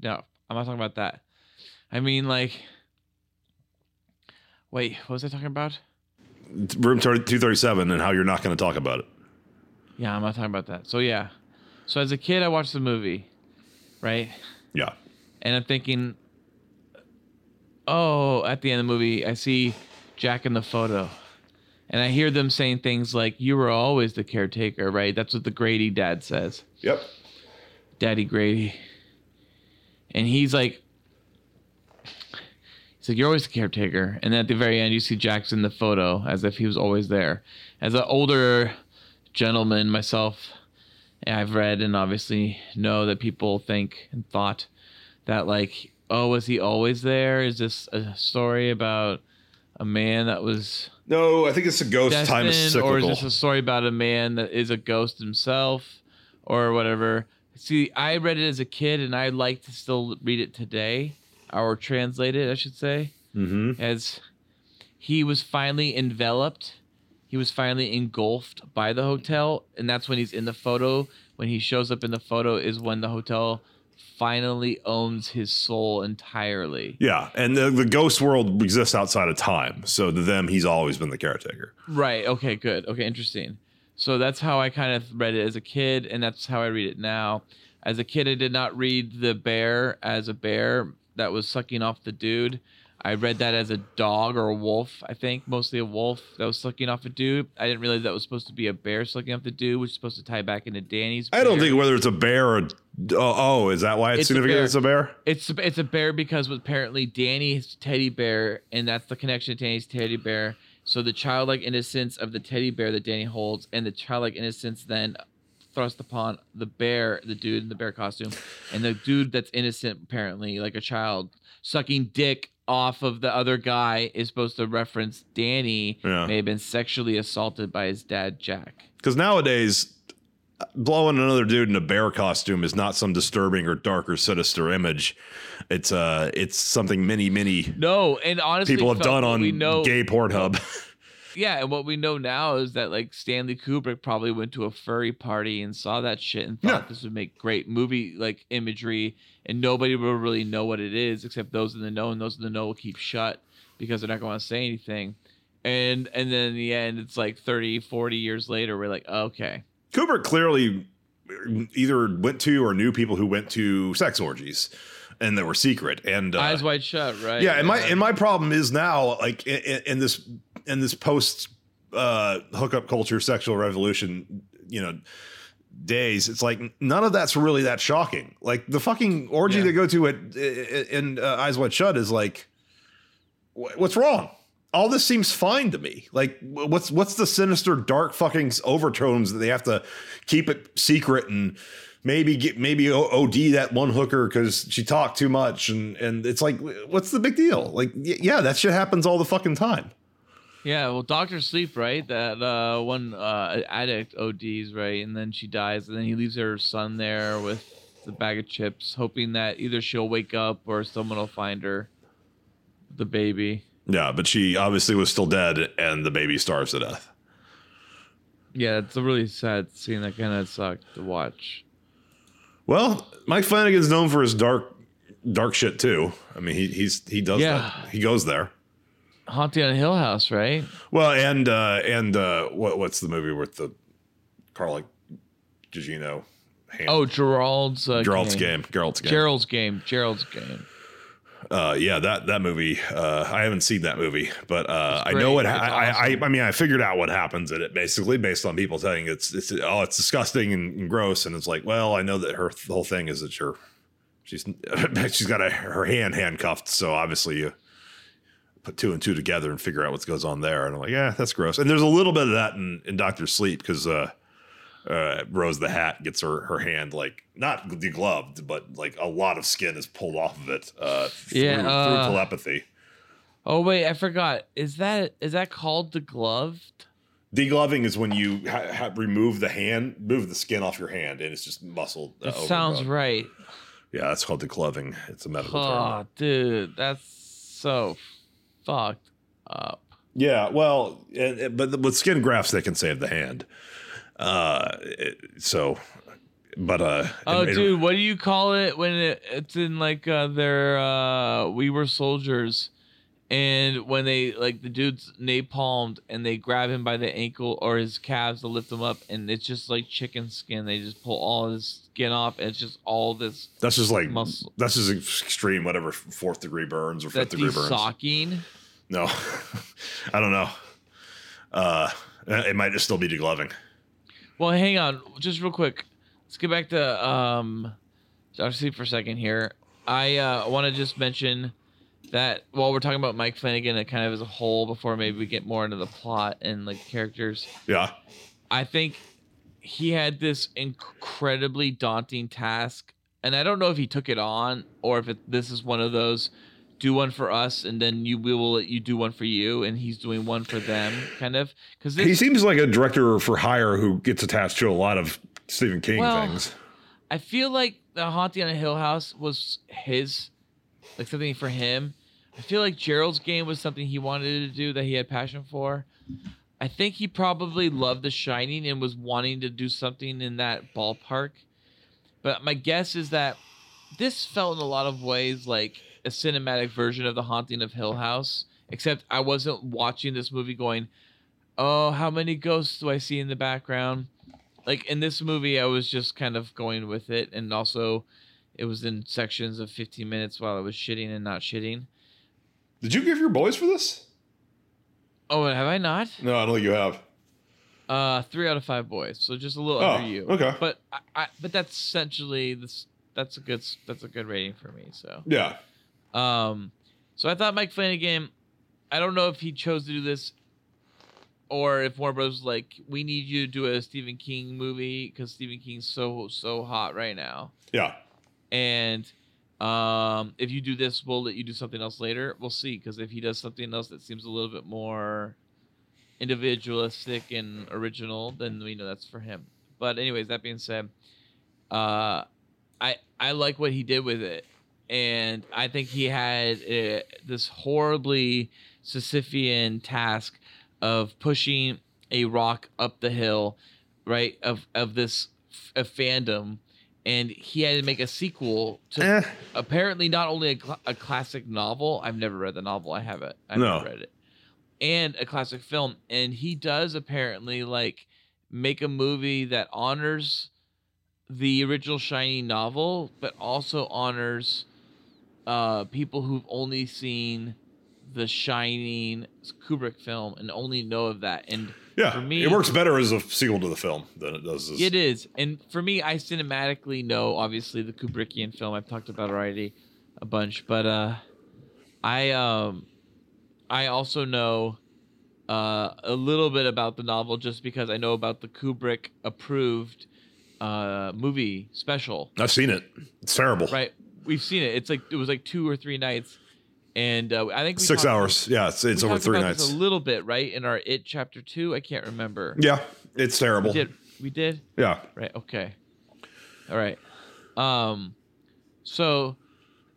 no, I'm not talking about that. I mean, like, wait, what was I talking about? Room two thirty seven, and how you're not going to talk about it. Yeah, I'm not talking about that. So yeah, so as a kid, I watched the movie, right? Yeah, and I'm thinking, oh, at the end of the movie, I see Jack in the photo, and I hear them saying things like, "You were always the caretaker, right?" That's what the Grady dad says, yep. Daddy Grady, and he's like, he's like, "You're always the caretaker," and then at the very end, you see Jack's in the photo as if he was always there. As an older gentleman myself, I've read and obviously know that people think and thought that like oh was he always there is this a story about a man that was No, I think it's a ghost. Time is destined or is this a story about a man that is a ghost himself or whatever see i read it as a kid and i like to still read it today or translate it i should say mm-hmm. as he was finally enveloped he was finally engulfed by the hotel and that's when he's in the photo. When he shows up in the photo is when the hotel finally owns his soul entirely. Yeah, and the, the ghost world exists outside of time, so to them, he's always been the caretaker. right okay good okay interesting. So that's how i kind of read it as a kid and that's how i read it now. As a kid i did not read the bear as a bear. That was sucking off the dude I read that as a dog or a wolf, I think, mostly a wolf that was sucking off a dude. I didn't realize that was supposed to be a bear sucking off the dude, which is supposed to tie back into Danny's. I don't think whether it's a bear or oh, oh is that why it's, It's significant? bear. It's a bear. It's it's a bear because apparently Danny's teddy bear, and that's the connection to Danny's teddy bear. So the childlike innocence of the teddy bear that Danny holds, and the childlike innocence then thrust upon the bear, the dude in the bear costume, and the dude that's innocent apparently, like a child, sucking dick off of the other guy is supposed to reference Danny Yeah. may have been sexually assaulted by his dad Jack. Because nowadays, blowing another dude in a bear costume is not some disturbing or dark or sinister image. It's uh, it's something many many No, and honestly, people have done on know, gay Pornhub. Yeah, and what we know now is that like Stanley Kubrick probably went to a furry party and saw that shit and thought this would make great movie like imagery, and nobody will really know what it is except those in the know, and those in the know will keep shut because they're not going to say anything. And and then in the end, it's like 30, 40 years later, we're like, okay, Kubrick clearly either went to or knew people who went to sex orgies, and that were secret. And uh, eyes wide shut, right? yeah, and my and my problem is now like in- in this in this post uh, hookup culture, sexual revolution, you know, days. It's like none of that's really that shocking. Like the fucking orgy Yeah. they go to at in uh, Eyes Wide Shut is like, wh- what's wrong? All this seems fine to me. Like, what's what's the sinister, dark fucking overtones that they have to keep it secret and maybe get maybe OD that one hooker because she talked too much and and it's like, what's the big deal? Like, yeah, that shit happens all the fucking time. Yeah, well, Doctor Sleep, right? That uh, one uh, addict ODs, right, and then she dies, and then he leaves her son there with the bag of chips, hoping that either she'll wake up or someone will find her, the baby. Yeah, but she obviously was still dead, and the baby starves to death. Yeah, it's a really sad scene that kind of sucked to watch. Well, Mike Flanagan's known for his dark, dark shit too. I mean, he he's he does Yeah. that. He goes there. Haunting on Hill House, right? Well, and uh and uh what what's the movie with the Carla Gugino? hand? Oh, Gerald's uh, Gerald's game. Gerald's game. Gerald's game. Gerald's game. Uh, yeah, that that movie. Uh, I haven't seen that movie, but uh, I know what. Ha- It's I, I. I mean, I figured out what happens in it basically based on people saying it's it's oh it's disgusting and, and gross, and it's like, well, I know that her whole thing is that you're she's she's got a, her hand handcuffed, so obviously you put two and two together and figure out what goes on there, and I'm like, yeah, that's gross. And there's a little bit of that in, in Doctor Sleep because uh, uh, Rose the Hat gets her her hand like not degloved, but like a lot of skin is pulled off of it uh, through, Yeah, uh, through telepathy. Oh wait, I forgot. Is that is that called degloved? Degloving is when you ha- ha- remove the hand, move the skin off your hand, and it's just muscle. uh, That sounds overgrown. right. Yeah, that's called degloving. It's a medical term. Oh, dude, that's so fucked up. Yeah, well, and, and- but with skin grafts, they can save the hand. Uh, it- so, but uh, Oh, dude, what do you call it when it, it's in like uh, their uh, We Were Soldiers, and when they like the dude's napalmed and they grab him by the ankle or his calves to lift him up, and it's just like chicken skin. They just pull all his skin off, and it's just all this that's just like muscle. that's just extreme. Whatever fourth degree burns or fifth degree burns. de-socking. No, I don't know. Uh, it might just still be degloving. Well, hang on, just real quick. Let's get back to um, Dr. Sleep for a second here. I uh, want to just mention that while we're talking about Mike Flanagan, it kind of as a whole, before maybe we get more into the plot and like characters, Yeah, I think he had this incredibly daunting task, and I don't know if he took it on or if it, this is one of those do one for us and then you we will let you do one for you, and he's doing one for them, kind of because he seems like a director for hire who gets attached to a lot of Stephen King Well, things. I feel like the Haunting on a Hill House was his, like something for him. I feel like Gerald's game was something he wanted to do that he had passion for. I think he probably loved The Shining and was wanting to do something in that ballpark. But my guess is that this felt in a lot of ways like a cinematic version of The Haunting of Hill House, except I wasn't watching this movie going, oh, how many ghosts do I see in the background? like in this movie i was just kind of going with it and also it was in sections of 15 minutes while i was shitting and not shitting Did you give your boys for this? Oh have i not No, I don't think you have. uh three out of five boys so just a little Oh, under you okay. but I, I but that's essentially this that's a good that's a good rating for me so Yeah. um so i thought mike flanagan i don't know if he chose to do this or if Warner Bros. was like, we need you to do a Stephen King movie because Stephen King's so so hot right now. Yeah. and um, if you do this, we'll let you do something else later. We'll see, because if he does something else that seems a little bit more individualistic and original, then we know that's for him. But anyways, that being said, uh, I I like what he did with it, and I think he had uh, this horribly Sisyphean task of pushing a rock up the hill, right? Of of this f- of fandom, and he had to make a sequel to Eh. apparently not only a, cl- a classic novel. I've never read the novel. I haven't. I've No. never read it. And a classic film, and he does apparently like make a movie that honors the original Shining novel, but also honors uh, people who've only seen the Shining Kubrick film and only know of that. And Yeah. For me- it works better as a sequel to the film than it does as it is. And for me, I cinematically know obviously the Kubrickian film I've talked about already a bunch, but uh I um I also know uh a little bit about the novel just because I know about the Kubrick approved uh movie special. I've seen it. It's terrible. Right? We've seen it. It's like it was like two or three nights and uh, I think we Six hours. Yeah, it's, it's over three about nights. a little bit, right? In our It chapter 2, I can't remember. Yeah, it's terrible. We did we did? Yeah. Right. Okay. All right. Um. So,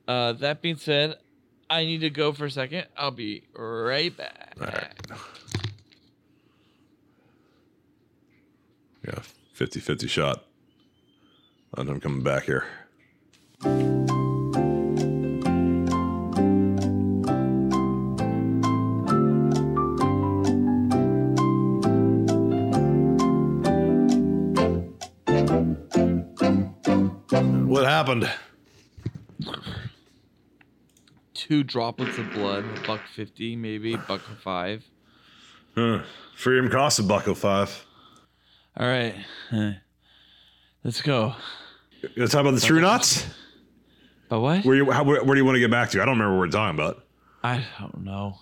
uh, that being said, I need to go for a second. I'll be right back. All right. Yeah, 50 50 shot. And I'm coming back here. Happened? Two droplets of blood, buck fifty, maybe buck five. Huh. Freedom costs a buck of five. All right, Uh, let's go. To talk about the true knots? But what? Where, you, how, where, where do you want to get back to? I don't remember what we're talking about. I don't know.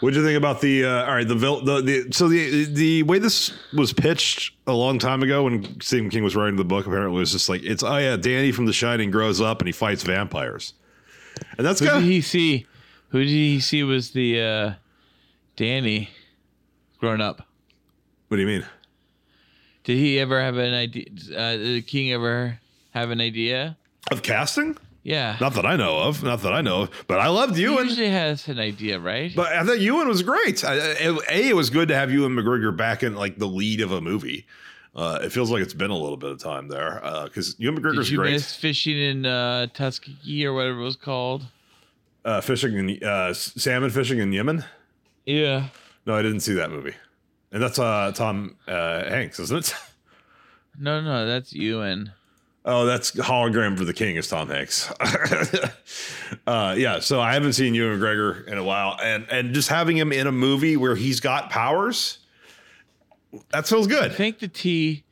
What'd you think about the? Uh, all right, the, the the so the the way this was pitched a long time ago when Stephen King was writing the book, apparently was just like it's oh yeah, Danny from The Shining grows up and he fights vampires, and that's Who did kind of he see? Who did he see was the uh, Danny growing up? what do you mean? Did he ever have an idea? Uh, did King ever have an idea? Of casting? Yeah. Not that I know of. Not that I know of. But I loved he Ewan. usually has an idea, right? But I thought Ewan was great. I, a, it was good to have Ewan McGregor back in like the lead of a movie. Uh, it feels like it's been a little bit of time there because Ewan did McGregor's you great. miss fishing in uh, Tuskegee or whatever it was called? uh, fishing in uh, salmon fishing in Yemen. Yeah. No, I didn't see that movie. And that's uh, Tom uh, Hanks, isn't it? No, no, that's Ewan. Oh, that's hologram for the king is Tom Hanks. uh, yeah, so I haven't seen Ewan McGregor in a while, and and just having him in a movie where he's got powers, that feels good. I think the tea.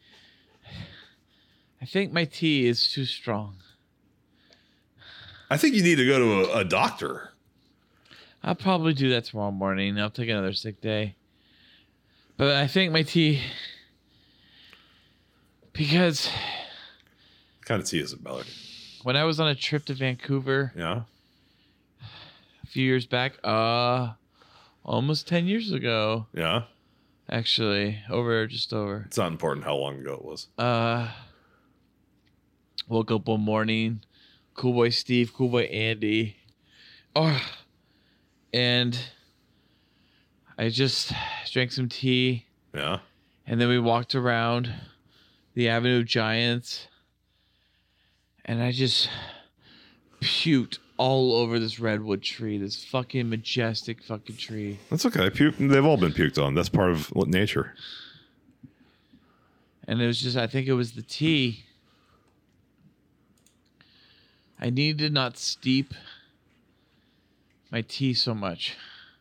I think my tea is too strong. I think you need to go to a, a doctor. I'll probably do that tomorrow morning. I'll take another sick day. But I think my tea. Because kind of tea is it, Bellick? when I was on a trip to Vancouver Yeah. a few years back, uh, almost 10 years ago, Yeah. actually, over, just over. It's not important how long ago it was. Uh, woke up one morning, cool boy Steve, cool boy Andy, oh, and I just drank some tea, Yeah. and then we walked around the Avenue of Giants, and I just puked all over this redwood tree, this fucking majestic fucking tree. That's okay. Puke, they've all been puked on. That's part of nature. and it was just I think it was the tea. I needed to not steep my tea so much.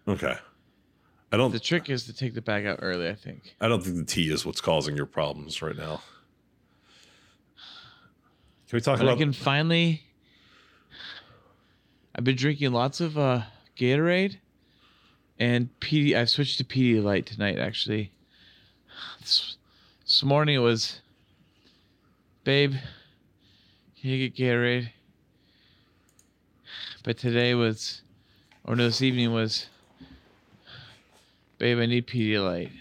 Okay. I don't. The trick is to take the bag out early. I think. I don't think the tea is what's causing your problems right now. Can we talk But I can finally. I've been drinking lots of uh, Gatorade, and PD. I've switched to Pedialyte tonight. Actually, this, this morning it was, babe, can you get Gatorade? But today was, or no, this evening was, babe, I need Pedialyte.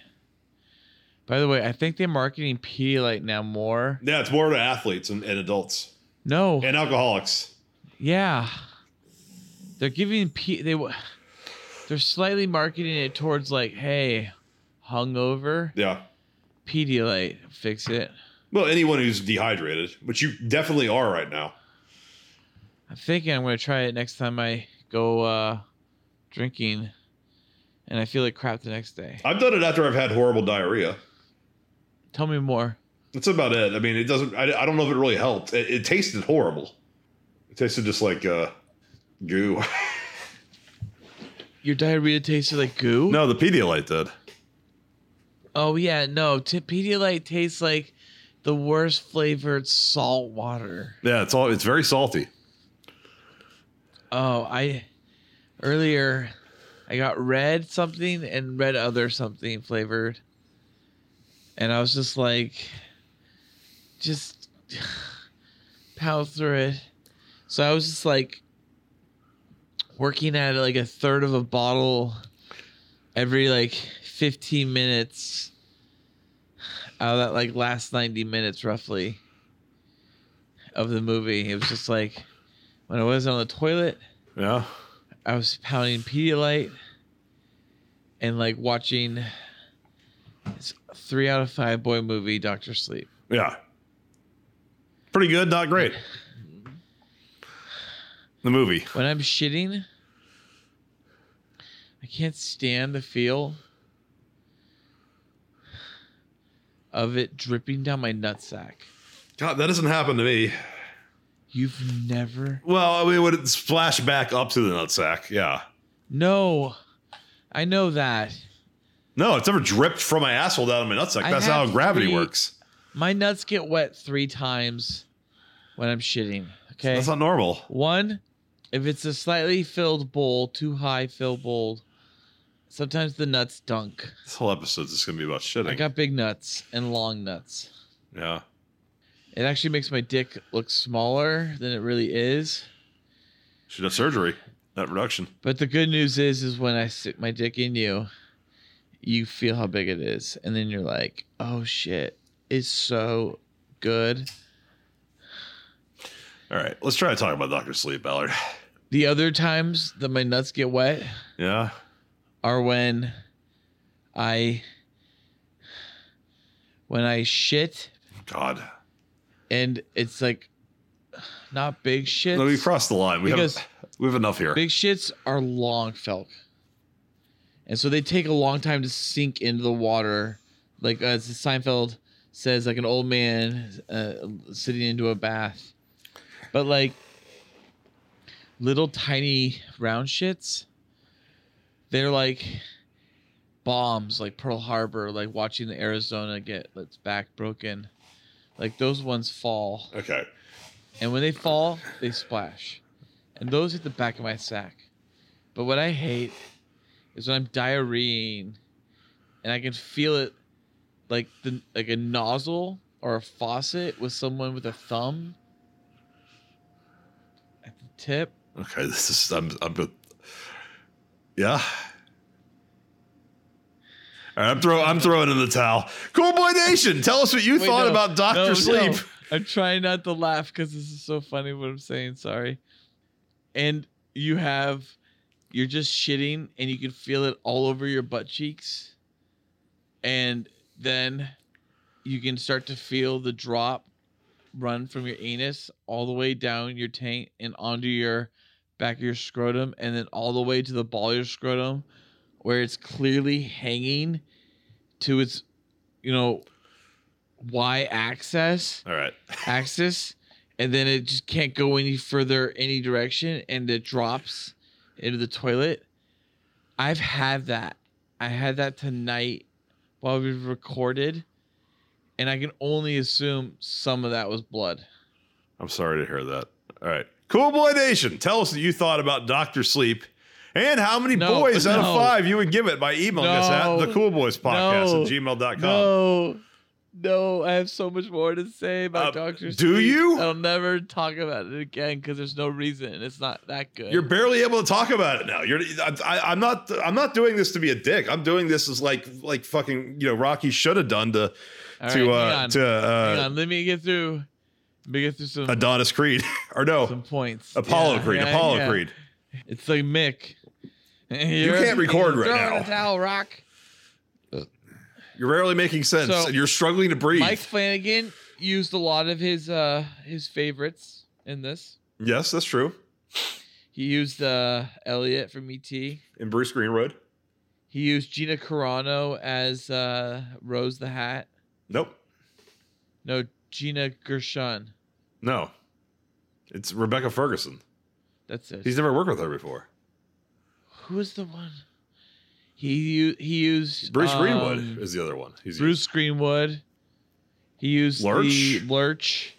By the way, I think they're marketing Pedialyte now more. yeah, it's more to athletes and, and adults No, and alcoholics. Yeah, they're giving P they they're slightly marketing it towards like, hey, hungover, Yeah. Pedialyte, fix it. Well, anyone who's dehydrated, but you definitely are right now. I'm thinking I'm gonna try it next time I go uh drinking, and I feel like crap the next day. I've done it after I've had horrible diarrhea. Tell me more. That's about it. I mean, it doesn't. I, I don't know if it really helped. It, it tasted horrible. It tasted just like uh, goo. Your diarrhea tasted like goo. no, the Pedialyte did. Oh yeah, no. T- Pedialyte tastes like the worst flavored salt water. Yeah, it's all. It's very salty. Oh, I earlier I got red something and red other something flavored. And I was just like just power through it. So I was just like working at like a third of a bottle every like 15 minutes out of that like last 90 minutes roughly of the movie. It was just like when I was on the toilet, Yeah. I was pounding Pedialyte and like watching this three out of five boy movie, Doctor Sleep. Yeah. Pretty good, not great. The movie. When I'm shitting, I can't stand the feel of it dripping down my nutsack. God, that doesn't happen to me. You've never Well, I mean, would it splash back up to the nutsack? Yeah. No. I know that. No, it's never dripped from my asshole down my nutsack. I That's how gravity three- works. My nuts get wet three times when I'm shitting. Okay. That's not normal. One, if it's a slightly filled bowl, too high filled bowl, sometimes the nuts dunk. This whole episode's just gonna be about shitting. I got big nuts and long nuts. yeah. It actually makes my dick look smaller than it really is. Should have surgery. That reduction. But the good news is, is when I stick my dick in you, you feel how big it is, and then you're like, "Oh shit, it's so good." All right, let's try to talk about Doctor Sleep, Ballard. The other times that my nuts get wet Yeah. are when I when I shit God. and it's like not big shits. No, we crossed the line. We have we have enough here. Big shits are long, Felk. And so they take a long time to sink into the water. Like as Seinfeld says, like an old man uh, sitting into a bath. But like little tiny round shits, they're like bombs, like Pearl Harbor, like watching the Arizona get its back broken. Like those ones fall. Okay. And when they fall, they splash. And those hit the back of my sack. But what I hate is when I'm diarrheaing and I can feel it like the like a nozzle or a faucet with someone with a thumb at the tip. Okay. This is I'm I'm Yeah. All right, I'm throwing I'm throwing in the towel. Cool Boy Nation, tell us what you Wait, thought no, about Doctor no, no. Sleep. I'm trying not to laugh because this is so funny what I'm saying. Sorry. And you have, you're just shitting and you can feel it all over your butt cheeks. And then you can start to feel the drop run from your anus all the way down your taint and onto your back of your scrotum and then all the way to the ball of your scrotum where it's clearly hanging to its, you know, y axis All right. axis and then it just can't go any further any direction and it drops into the toilet i've had that i had that tonight while we recorded and i can only assume some of that was blood I'm sorry to hear that. All right. Cool Boy Nation, tell us what you thought about Doctor Sleep and how many No, boys out of five you would give it by emailing us at the Cool Boys Podcast No. at gmail.com. no no i have so much more to say about Uh, dr do Sleep. you? i'll never talk about it again because there's no reason it's not that good You're barely able to talk about it now. You're I, I, I'm not I'm not doing this to be a dick. I'm doing this as like like fucking you know Rocky should have done to All to right, uh to hang uh on let me get through let me get through some Adonis Creed or no some points. Apollo Yeah, Creed yeah, Apollo yeah. Creed. It's like Mick. You can't record right throw now. In the towel, rock. You're rarely making sense. So, and you're struggling to breathe. Mike Flanagan used a lot of his uh his favorites in this. yes, that's true. He used uh Elliot from ET. And Bruce Greenwood. He used Gina Carano as uh Rose the Hat. Nope. No, Gina Gershon. No. It's Rebecca Ferguson. That's it. He's never worked with her before. Who was the one? He he used Bruce um, Greenwood is the other one. He's Bruce Greenwood. He used the Lurch? Lurch.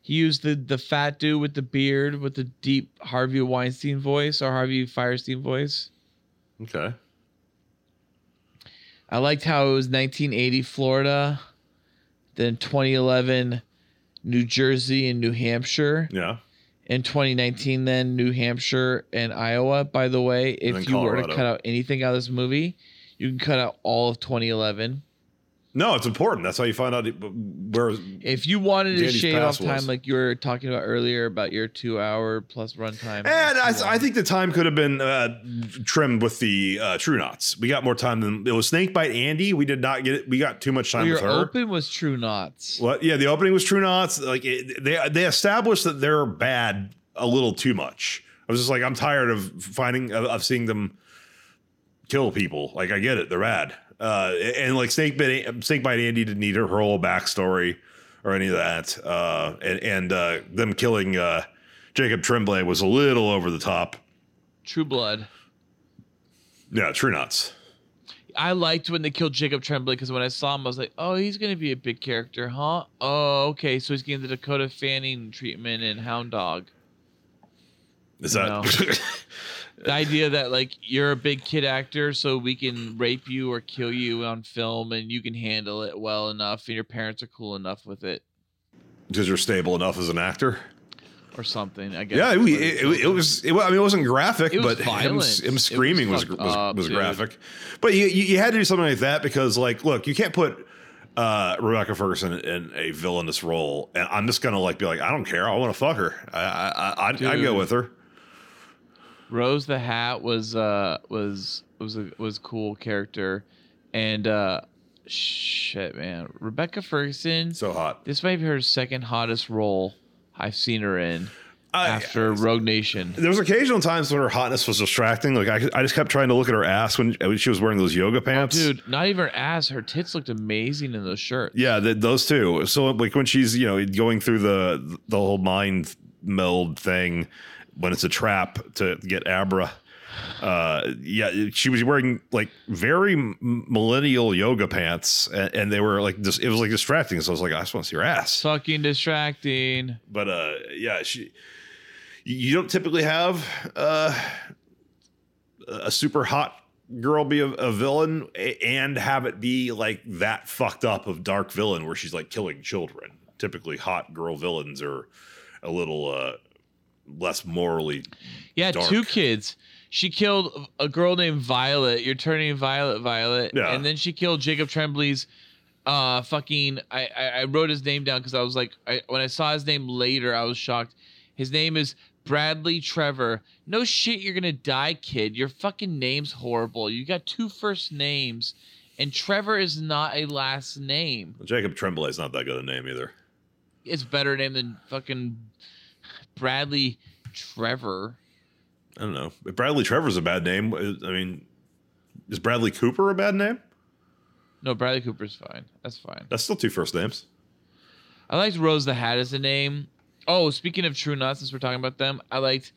He used the the fat dude with the beard with the deep Harvey Weinstein voice or Harvey Fierstein voice. Okay. I liked how it was 1980 Florida, then 2011 New Jersey and New Hampshire, Yeah. And 2019 then New Hampshire and Iowa. By the way, if you were to cut out anything out of this movie, you can cut out all of 2011. No, it's important. That's how you find out where. If you wanted to Danny's shave off pass was. time, like you were talking about earlier about your two hour plus runtime, And I, I think the time could have been uh, trimmed with the uh, True Knots. We got more time than it was Snakebite Andy. We did not get it. We got too much time your with her. open was True Knots. What? Yeah, the opening was True Knots. Like it, they they established that they're bad a little too much. I was just like, I'm tired of finding of, of seeing them kill people. Like I get it, they're bad. Uh, and like Snakebite Snakebite Andy didn't need her whole backstory or any of that. Uh, and and uh, them killing uh, Jacob Tremblay was a little over the top. True Blood. Yeah, True Knots. I liked when they killed Jacob Tremblay because when I saw him, I was like, "Oh, he's gonna be a big character, huh? Oh, okay. So he's getting the Dakota Fanning treatment in Hound Dog. Is that? The idea that like you're a big kid actor, so we can rape you or kill you on film, and you can handle it well enough, and your parents are cool enough with it, Because you're stable enough as an actor. or something. I guess. Yeah, it, it, it, was. It, I mean, it wasn't graphic, It was but him, him was screaming was fucked was, up, was graphic. But you, you had to do something like that because, like, look, you can't put uh, Rebecca Ferguson in a villainous role, and I'm just gonna like be like, I don't care, I want to fuck her. I, I, I I'd go with her. Rose the Hat was uh was was a was cool character, and uh shit, man, Rebecca Ferguson. So hot. This might be her second hottest role I've seen her in I- after Rogue Nation. There was occasional times when her hotness was distracting. Like I, I just kept trying to look at her ass when, when she was wearing those yoga pants. Dude, not even her ass. Her tits looked amazing in those shirts. Yeah, th those two. So like when she's you know going through the the whole mind meld thing, when it's a trap to get Abra. Uh, yeah, she was wearing like very millennial yoga pants, and, and they were like just it was like distracting. So I was like, I just want to see her ass. Fucking distracting. But uh, yeah, she. You don't typically have uh, a super hot girl be a, a villain and have it be like that fucked up of dark villain where she's like killing children. Typically, hot girl villains are a little uh, less morally. Yeah, Dark. two kids. She killed a girl named Violet. You're turning Violet Violet. Yeah. And then she killed Jacob Tremblay's uh fucking I I, I wrote his name down because I was like I when I saw his name later, I was shocked. His name is Bradley Trevor. No shit, you're gonna die, kid. Your fucking name's horrible. You got two first names, and Trevor is not a last name. Jacob Tremblay is not that good a name either. It's better name than fucking Bradley Trevor. I don't know. If Bradley Trevor's a bad name. I mean, is Bradley Cooper a bad name? No, Bradley Cooper's fine. That's fine. That's still two first names. I liked Rose the Hat as a name. Oh, speaking of True Knots, since we're talking about them, I liked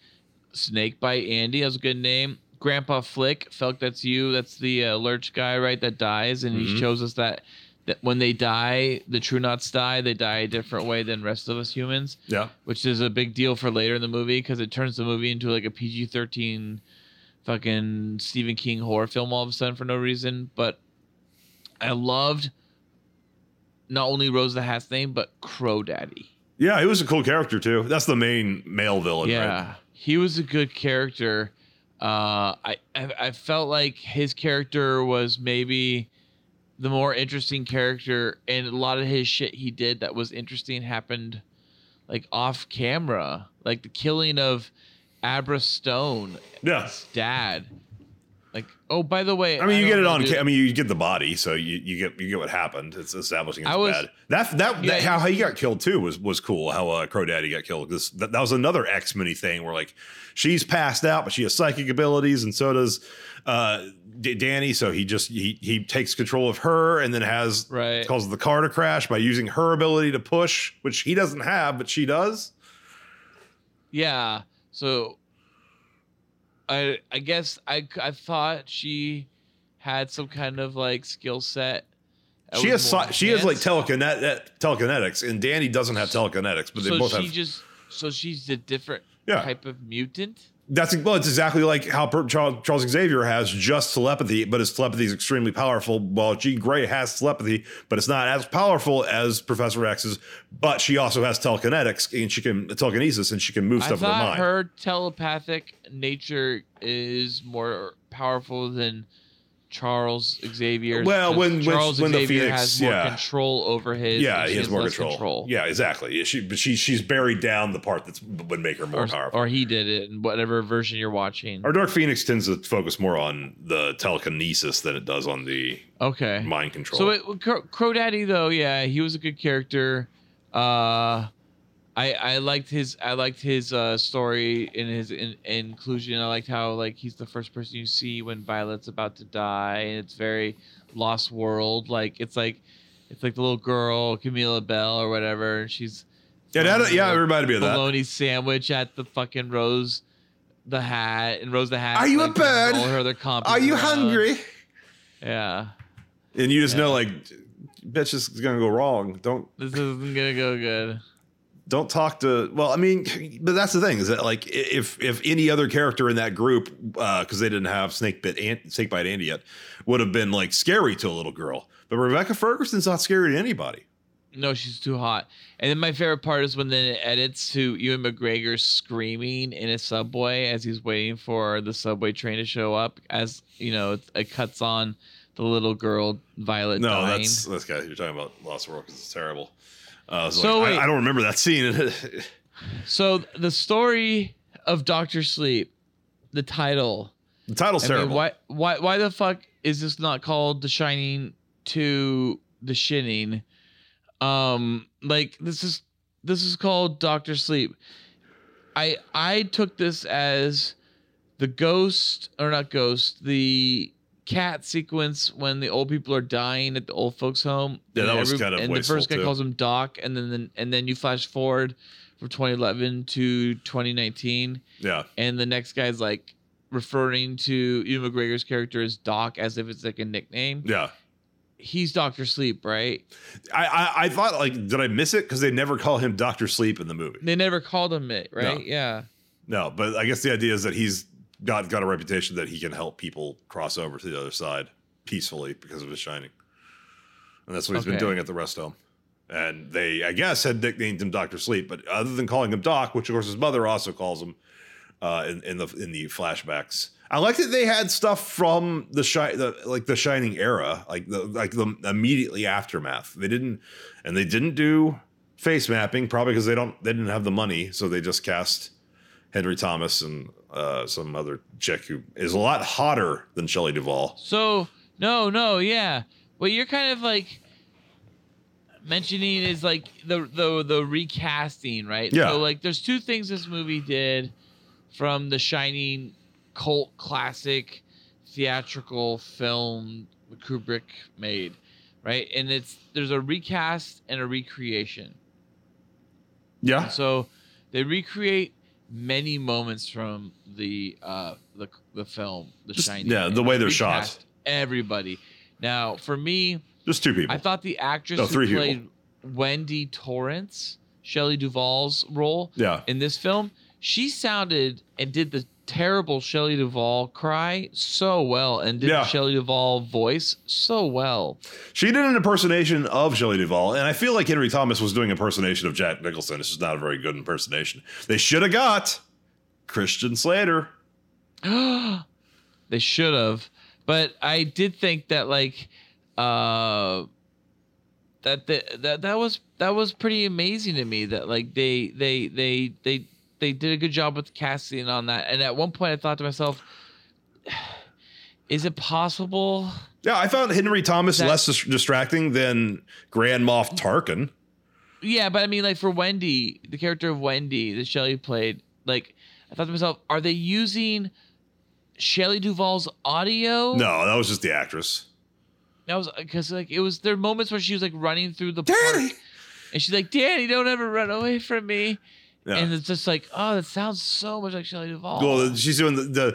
Snake Bite Andy. That was a good name. Grandpa Flick, Felk, that's you. That's the uh, lurch guy, right? That dies, and he Mhm. shows us that that when they die, the True Knots die. They die a different way than rest of us humans, Yeah. which is a big deal for later in the movie because it turns the movie into like a PG thirteen, fucking Stephen King horror film all of a sudden for no reason. But I loved not only Rose the Hat's name, but Crow Daddy. Yeah, he was a cool character too. That's the main male villain, yeah, right? he was a good character. Uh, I, I I felt like his character was maybe the more interesting character, and a lot of his shit he did that was interesting happened like off camera, like the killing of Abra Stone, Yeah. dad. Like, oh, by the way, I mean, you get it on. ca- I mean, you get the body, so you, you get you get what happened. It's establishing it's I was- bad. That that, Yeah, that how, how he got killed too was was cool. How uh, Crow Daddy got killed because that, that was another X Mini thing where like she's passed out, but she has psychic abilities, and so does uh, D- Danny. So he just he he takes control of her, and then has Right. causes the car to crash by using her ability to push, which he doesn't have, but she does. Yeah. So I I guess I I thought she had some kind of like skill set. she has si- she has like telekinet- eh, telekinetics, and Danny doesn't have telekinetics, but they so both she have. just so she's a different Yeah. type of mutant. That's well, it's exactly like how Charles, Charles Xavier has just telepathy, but his telepathy is extremely powerful. While Jean Grey has telepathy, but it's not as powerful as Professor X's. But she also has telekinetics and she can telekinesis and she can move I stuff in her mind. her telepathic nature is more powerful than Charles Xavier. Well, when- when- Charles when the Xavier Phoenix- has more yeah. control over his, yeah, he she has more less control. Yeah, exactly. She, but she she's buried down the part that's would make her more or, powerful. or he did it in whatever version you're watching. Our Dark Phoenix tends to focus more on the telekinesis than it does on the Okay. mind control. So it, Crow Daddy though, yeah, he was a good character. Uh, I I liked his I liked his uh, story in his in, inclusion. I liked how like he's the first person you see when Violet's about to die, and it's very Lost World. Like it's like it's like the little girl Camilla Belle or whatever, and she's yeah, that, yeah, it reminded me of that. bologna sandwich at the fucking Rose, the hat and Rose the hat. Are you a bird? Her Are you around. hungry? Yeah, And you just Yeah. know, like, bitch, this is gonna go wrong. Don't this isn't gonna go good. Don't talk to well i mean but that's the thing is that like if if any other character in that group uh because they didn't have snake bit and snake bite andy yet would have been like scary to a little girl but rebecca ferguson's not scary to anybody No, she's too hot. And then my favorite part is when then it edits to Ewan McGregor screaming in a subway as he's waiting for the subway train to show up. As you know, it, it cuts on the little girl Violet no dying. that's that's guy you're talking about lost world because it's terrible uh, so like. I, I don't remember that scene So the story of Doctor Sleep, the title. the title's I mean, why why why the fuck is this not called The Shining to The Shinning? Um, like this is this is called Doctor Sleep. I I took this as the ghost or not ghost the cat sequence when the old people are dying at the old folks home. Yeah, And that was kind of and the first guy too. calls him Doc, and then then and then you flash forward from 2011 to 2019 yeah and the next guy's like referring to Ewan McGregor's character as Doc as if it's like a nickname. yeah He's Doctor Sleep, right? I, I i thought like did i miss it because they never call him dr sleep in the movie They never called him it, right? No. Yeah. No, but I guess the idea is that he's got got a reputation that he can help people cross over to the other side peacefully because of his shining, and that's what he's been doing at the rest home. And they, I guess, had nicknamed him Doctor Sleep, but other than calling him Doc, which of course his mother also calls him uh, in, in the in the flashbacks. I like that they had stuff from the shi- the like the Shining era, like the like the immediately aftermath. They didn't, and they didn't do face mapping, probably because they don't they didn't have the money, so they just cast Henry Thomas and uh, some other chick who is a lot hotter than Shelley Duvall. So no, no, yeah. What you're kind of like mentioning is like the the the recasting, right? Yeah. So like there's two things this movie did from the Shining cult classic theatrical film Kubrick made, right? And it's there's a recast and a recreation. Yeah, So they recreate many moments from the uh the the film, The Just- Shining. yeah, the way they they're shot. Everybody. Now, for me, just two people. I thought the actress No, who played Wendy Torrance, Shelley Duvall's role yeah, in this film, she sounded and did the terrible Shelley Duvall cry so well and did Yeah. Shelley Duvall voice so well. she did an impersonation of Shelley Duvall, and I feel like Henry Thomas was doing impersonation of Jack Nicholson. It's just not a very good impersonation. They should have got Christian Slater. they should have but i did think that like uh that the, that that was that was pretty amazing to me that like they they they they they did a good job with casting on that and at one point i thought to myself is it possible Yeah, I found Henry Thomas That- less dis- distracting than Grand Moff Tarkin. yeah but i mean like for wendy the character of wendy that Shelley played like i thought to myself are they using Shelley Duvall's audio No, that was just the actress. That was because like it was there were moments where she was like running through the park, and she's like, "Danny, don't ever run away from me." Yeah. And it's just like, oh, that sounds so much like Shelley Duvall. well, she's doing the, the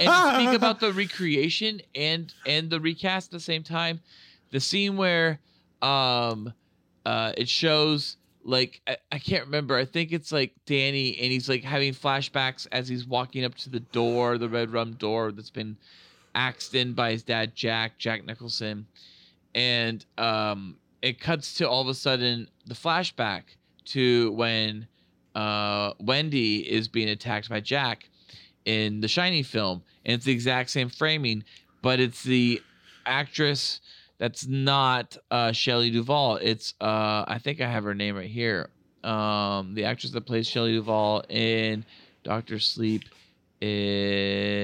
and speak about the recreation and and the recast at the same time, the scene where um uh it shows like I, I can't remember. I think it's like Danny and he's like having flashbacks as he's walking up to the door, the red rum door that's been axed in by his dad Jack, Jack Nicholson. And um it cuts to all of a sudden the flashback to when uh Wendy is being attacked by Jack in the Shiny film, and it's the exact same framing, but it's the actress that's not uh, Shelley Duvall. It's uh, I think I have her name right here. Um, the actress that plays Shelley Duvall in Doctor Sleep is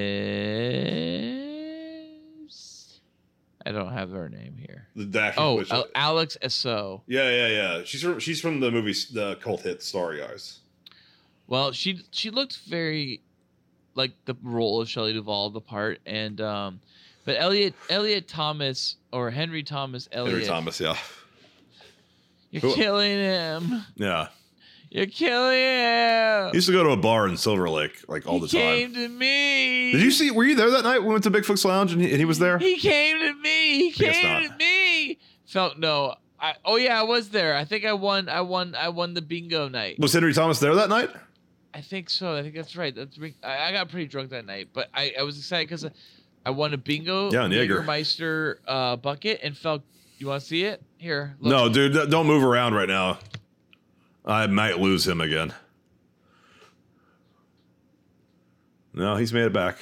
I don't have her name here. The Oh, Alex Essoe. yeah, yeah, yeah. She's from, she's from the movie, the cult hit Starry Eyes. Well, she she looked very like the role of Shelley Duvall, the part, and um, but Elliot Elliot Thomas or Henry Thomas Elliot, Henry Thomas, yeah, you're Who- killing him. yeah. You're killing him. He used to go to a bar in Silver Lake like all he the time. He came to me. Did you see? Were you there that night? We went to Bigfoot's Lounge and he, and he was there. He came to me. He came to me. Felt no. I, oh yeah, I was there. I think I won. I won. I won the bingo night. Was Henry Thomas there that night? I think so. I think that's right. That's I, I got pretty drunk that night, but I, I was excited because I won a bingo Yeah. Jägermeister uh, bucket and felt. You want to see it? Here. Look. No, dude, don't move around right now. I might lose him again. No, he's made it back.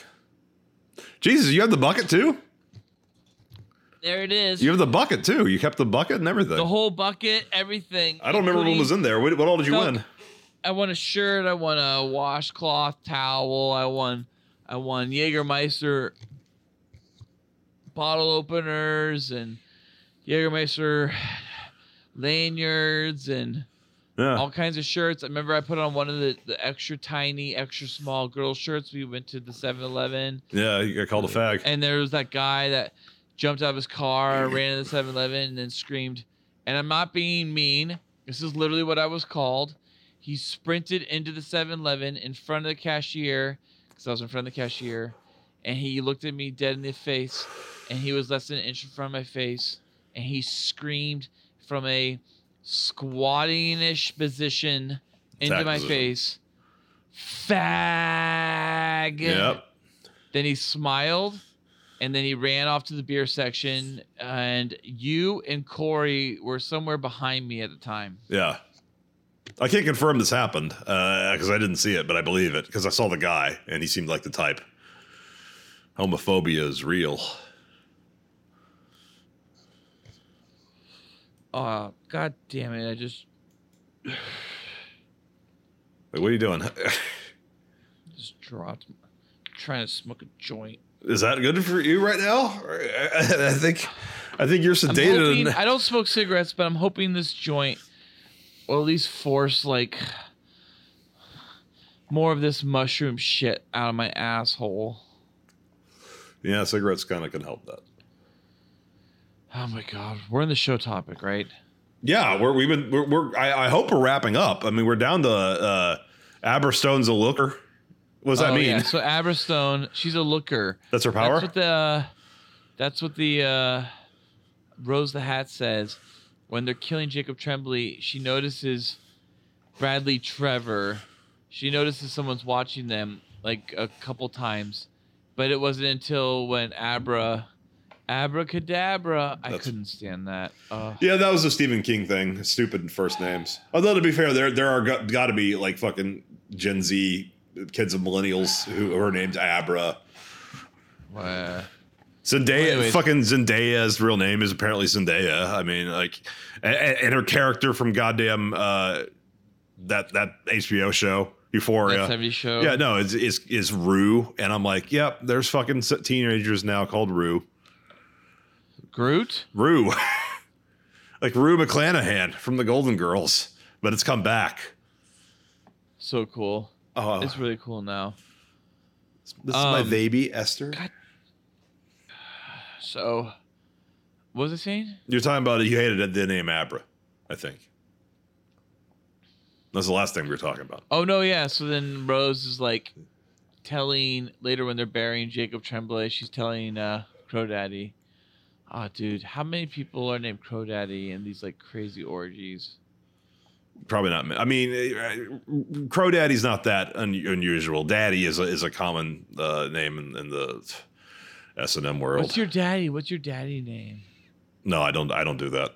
Jesus, you have the bucket too? There it is. You have the bucket too. You kept the bucket and everything. the whole bucket, everything. I don't remember what was in there. What, what all did you win? I won a shirt. I won a washcloth towel. I won. I won Jägermeister bottle openers and Jägermeister lanyards and Yeah. all kinds of shirts. I remember I put on one of the, the extra tiny, extra small girl shirts. We went to the 7-Eleven Yeah, you got called a fag. and there was that guy that jumped out of his car, ran into the 7-Eleven, and then screamed. And I'm not being mean. This is literally what I was called. He sprinted into the 7-Eleven in front of the cashier, because I was in front of the cashier, and he looked at me dead in the face, and he was less than an inch in front of my face, and he screamed from a squatting-ish position into Attack my position. face, fag. Yep. Then he smiled and then he ran off to the beer section. And you and Corey were somewhere behind me at the time. Yeah. I can't confirm this happened uh, because I didn't see it, but I believe it because I saw the guy and he seemed like the type. Homophobia is real. Uh, God damn it. I just, Wait, what are you doing? just dropped. trying to smoke a joint. Is that good for you right now? I think, I think you're sedated. hoping, I don't smoke cigarettes, but I'm hoping this joint will at least force like more of this mushroom shit out of my asshole. yeah, cigarettes kind of can help that. Oh my god, we're in the show topic, right? Yeah, we're we've been we're, we're I, I hope we're wrapping up. I mean, we're down to uh, Abra Stone's a looker. What does that Oh, mean? Yeah. So Aberstone, she's a looker. That's her power. That's what the that's what the uh, Rose the Hat says. When they're killing Jacob Tremblay, she notices Bradley Trevor. She notices someone's watching them like a couple times, but it wasn't until when Abra, Abracadabra, I couldn't stand that. Uh, Yeah, that was a Stephen King thing. Stupid first names. Although to be fair, there there are got, got to be like fucking Gen Z kids of millennials who are named Abra. uh, Zendaya, fucking Zendaya's real name is apparently Zendaya. I mean, like, and, and her character from goddamn uh, that that HBO show Euphoria. that 70 show. Yeah, no, it's is is Rue, and I'm like, yep, there's fucking teenagers now called Rue. Groot. Rue, like Rue McClanahan from the Golden Girls, but it's come back. So cool. Oh, It's really cool now. this is my um, baby Esther. God. So, what was I saying? You're talking about it. you hated the name Abra, I think. That's the last thing we were talking about. Oh no, yeah. So then Rose is like telling later when they're burying Jacob Tremblay, she's telling uh Crow Daddy, "Ah, dude, how many people are named Crow Daddy in these like crazy orgies?" Probably not. I mean, uh, Crow Daddy's not that un- unusual. Daddy is a, is a common uh, name in, in the S and M world. What's your daddy? What's your daddy name? no, I don't. I don't do that.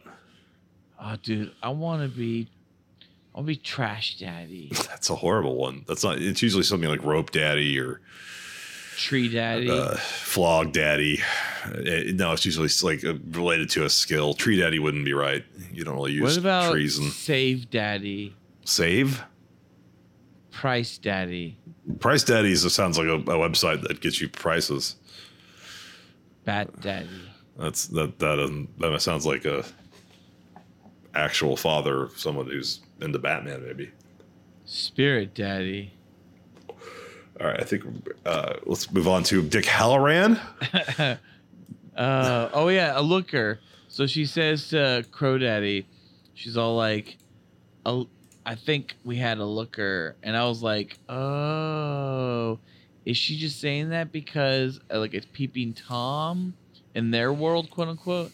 Oh, dude, I want to be I'll be trash daddy, That's a horrible one. That's not. It's usually something like rope daddy or tree daddy. uh, flog daddy. Uh, no, it's usually like uh, related to a skill. Tree daddy wouldn't be right. You don't really use what about trees and save daddy, save. price daddy, Price daddies sounds like a, a website that gets you prices. bat daddy? That's that that doesn't that sounds like a actual father of someone who's into Batman maybe. Spirit Daddy. All right, I think uh, let's move on to Dick Hallorann. Uh, oh yeah, a looker. So she says to Crow Daddy, she's all like, "A- "I think we had a looker," and I was like, "Oh, is she just saying that because uh, like it's peeping tom in their world, quote unquote,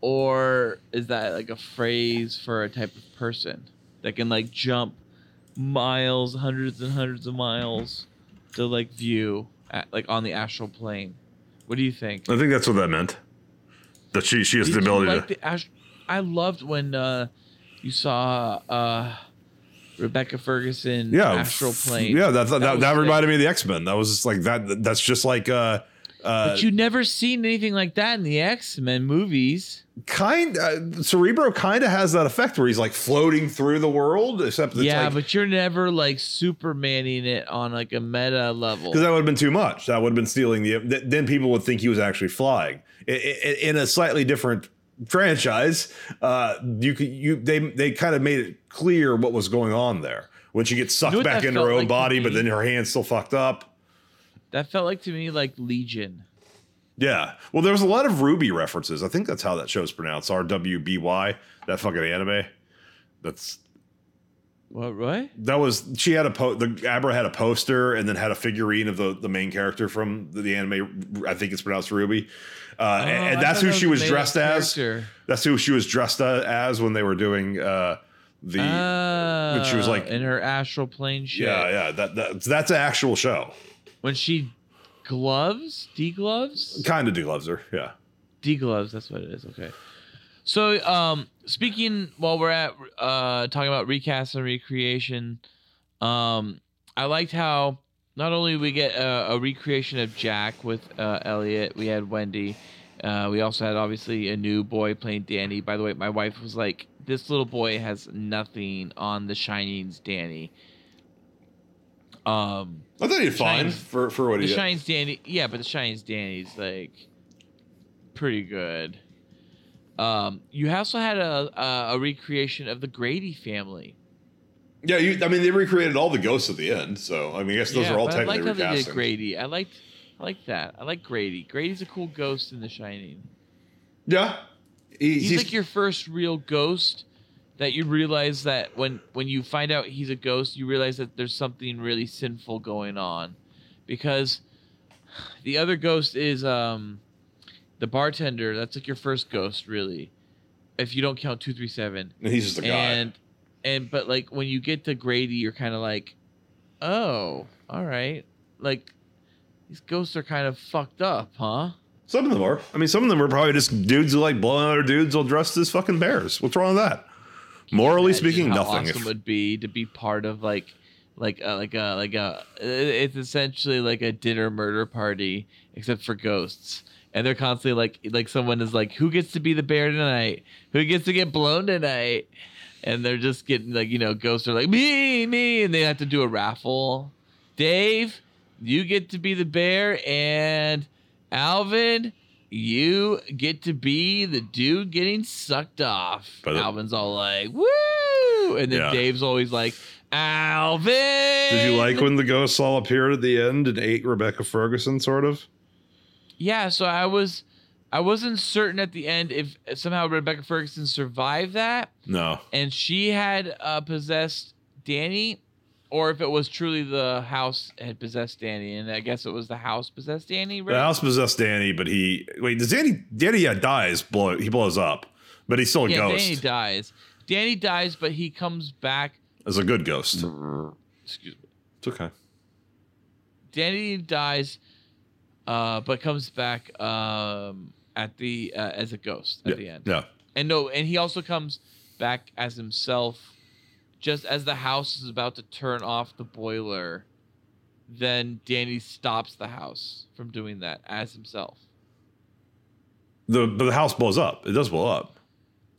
or is that like a phrase for a type of person that can like jump miles, hundreds and hundreds of miles to like view at, like on the astral plane?" What do you think? I think that's what that meant. That she she has the Did you ability like to. the ast- I loved when uh, you saw uh, Rebecca Ferguson Yeah, astral plane. Yeah, that that, that, was sick. reminded me of the X Men. That was just like that. That's just like uh, uh, But you never seen anything like that in the X Men movies. kind. Uh, Cerebro kind of has that effect where he's like floating through the world, except yeah, like, but you're never like Supermaning it on like a meta level. because that would have been too much. That would have been stealing the. th- Then people would think he was actually flying in a slightly different franchise. Uh, you could you they they kind of made it clear what was going on there when she gets sucked You know back into her own like body, but then her hand's still fucked up. That felt like to me like Legion. Yeah. Well, there was a lot of Ruby references. I think that's how that show's pronounced. R W B Y. That fucking anime. That's What? What? that was she had a po the Abra had a poster and then had a figurine of the the main character from the, the anime. I think it's pronounced Ruby. Uh, Oh, and, and that's who she was dressed as. character. That's who she was dressed as when they were doing uh, the. Uh, she was, like- in her astral plane shit. yeah, yeah. That, that that's an actual show. When she gloves, degloves, Kind of degloves her. Yeah. degloves. That's what it is. Okay. So, um, speaking while we're at uh talking about recast and recreation, um, I liked how not only we get a, a recreation of Jack with uh, Elliot, we had Wendy. Uh, we also had obviously a new boy playing Danny. By the way, my wife was like, "This little boy has nothing on The Shining's Danny." Um, I thought he did fine Shines- for for what the he did. Shine's Danny, yeah, but the Shine's Danny's like pretty good. Um, you also had a, a a recreation of the Grady family. Yeah, you, I mean they recreated all the ghosts at the end, so I mean I guess those yeah, are all but I technically liked how they did recasting. Grady. I liked, I like that. I like Grady. Grady's a cool ghost in The Shining. Yeah, He- He's, like your first real ghost that you realize that when when you find out he's a ghost, you realize that there's something really sinful going on, because the other ghost is um the bartender. That's like your first ghost, really, if you don't count two three seven. and he's just a guy. And and but like when you get to Grady, you're kind of like, oh, all right, like these ghosts are kind of fucked up, huh? Some of them are. I mean, some of them are probably just dudes who like blowing out other dudes all dressed as fucking bears. What's wrong with that? Morally speaking, how nothing. Awesome If- would be to be part of like, like, uh, like a like a. It's essentially like a dinner murder party, except for ghosts, and they're constantly like, like someone is like, who gets to be the bear tonight? Who gets to get blown tonight? And they're just getting like, you know, ghosts are like me, me, and they have to do a raffle. Dave, you get to be the bear, and Alvin, you get to be the dude getting sucked off. The- Alvin's all like, woo! And then Yeah. Dave's always like, Alvin! Did you like when the ghosts all appeared at the end and ate Rebecca Ferguson, sort of? Yeah, so I was. I wasn't certain at the end if somehow Rebecca Ferguson survived that No. and she had uh, possessed Danny, or if it was truly the house had possessed Danny. And I guess it was the house possessed Danny, right? The house possessed Danny, but he wait. Does Danny? Danny yeah dies. Blow. He blows up, but he's still a yeah, ghost. Danny dies. Danny dies, but he comes back. As a good ghost. Excuse me. It's okay. Danny dies, uh, but comes back um, at the uh, as a ghost at yeah. the end. Yeah. And no, and he also comes back as himself, just as the house is about to turn off the boiler, then Danny stops the house from doing that as himself. The but the house blows up. It does blow up.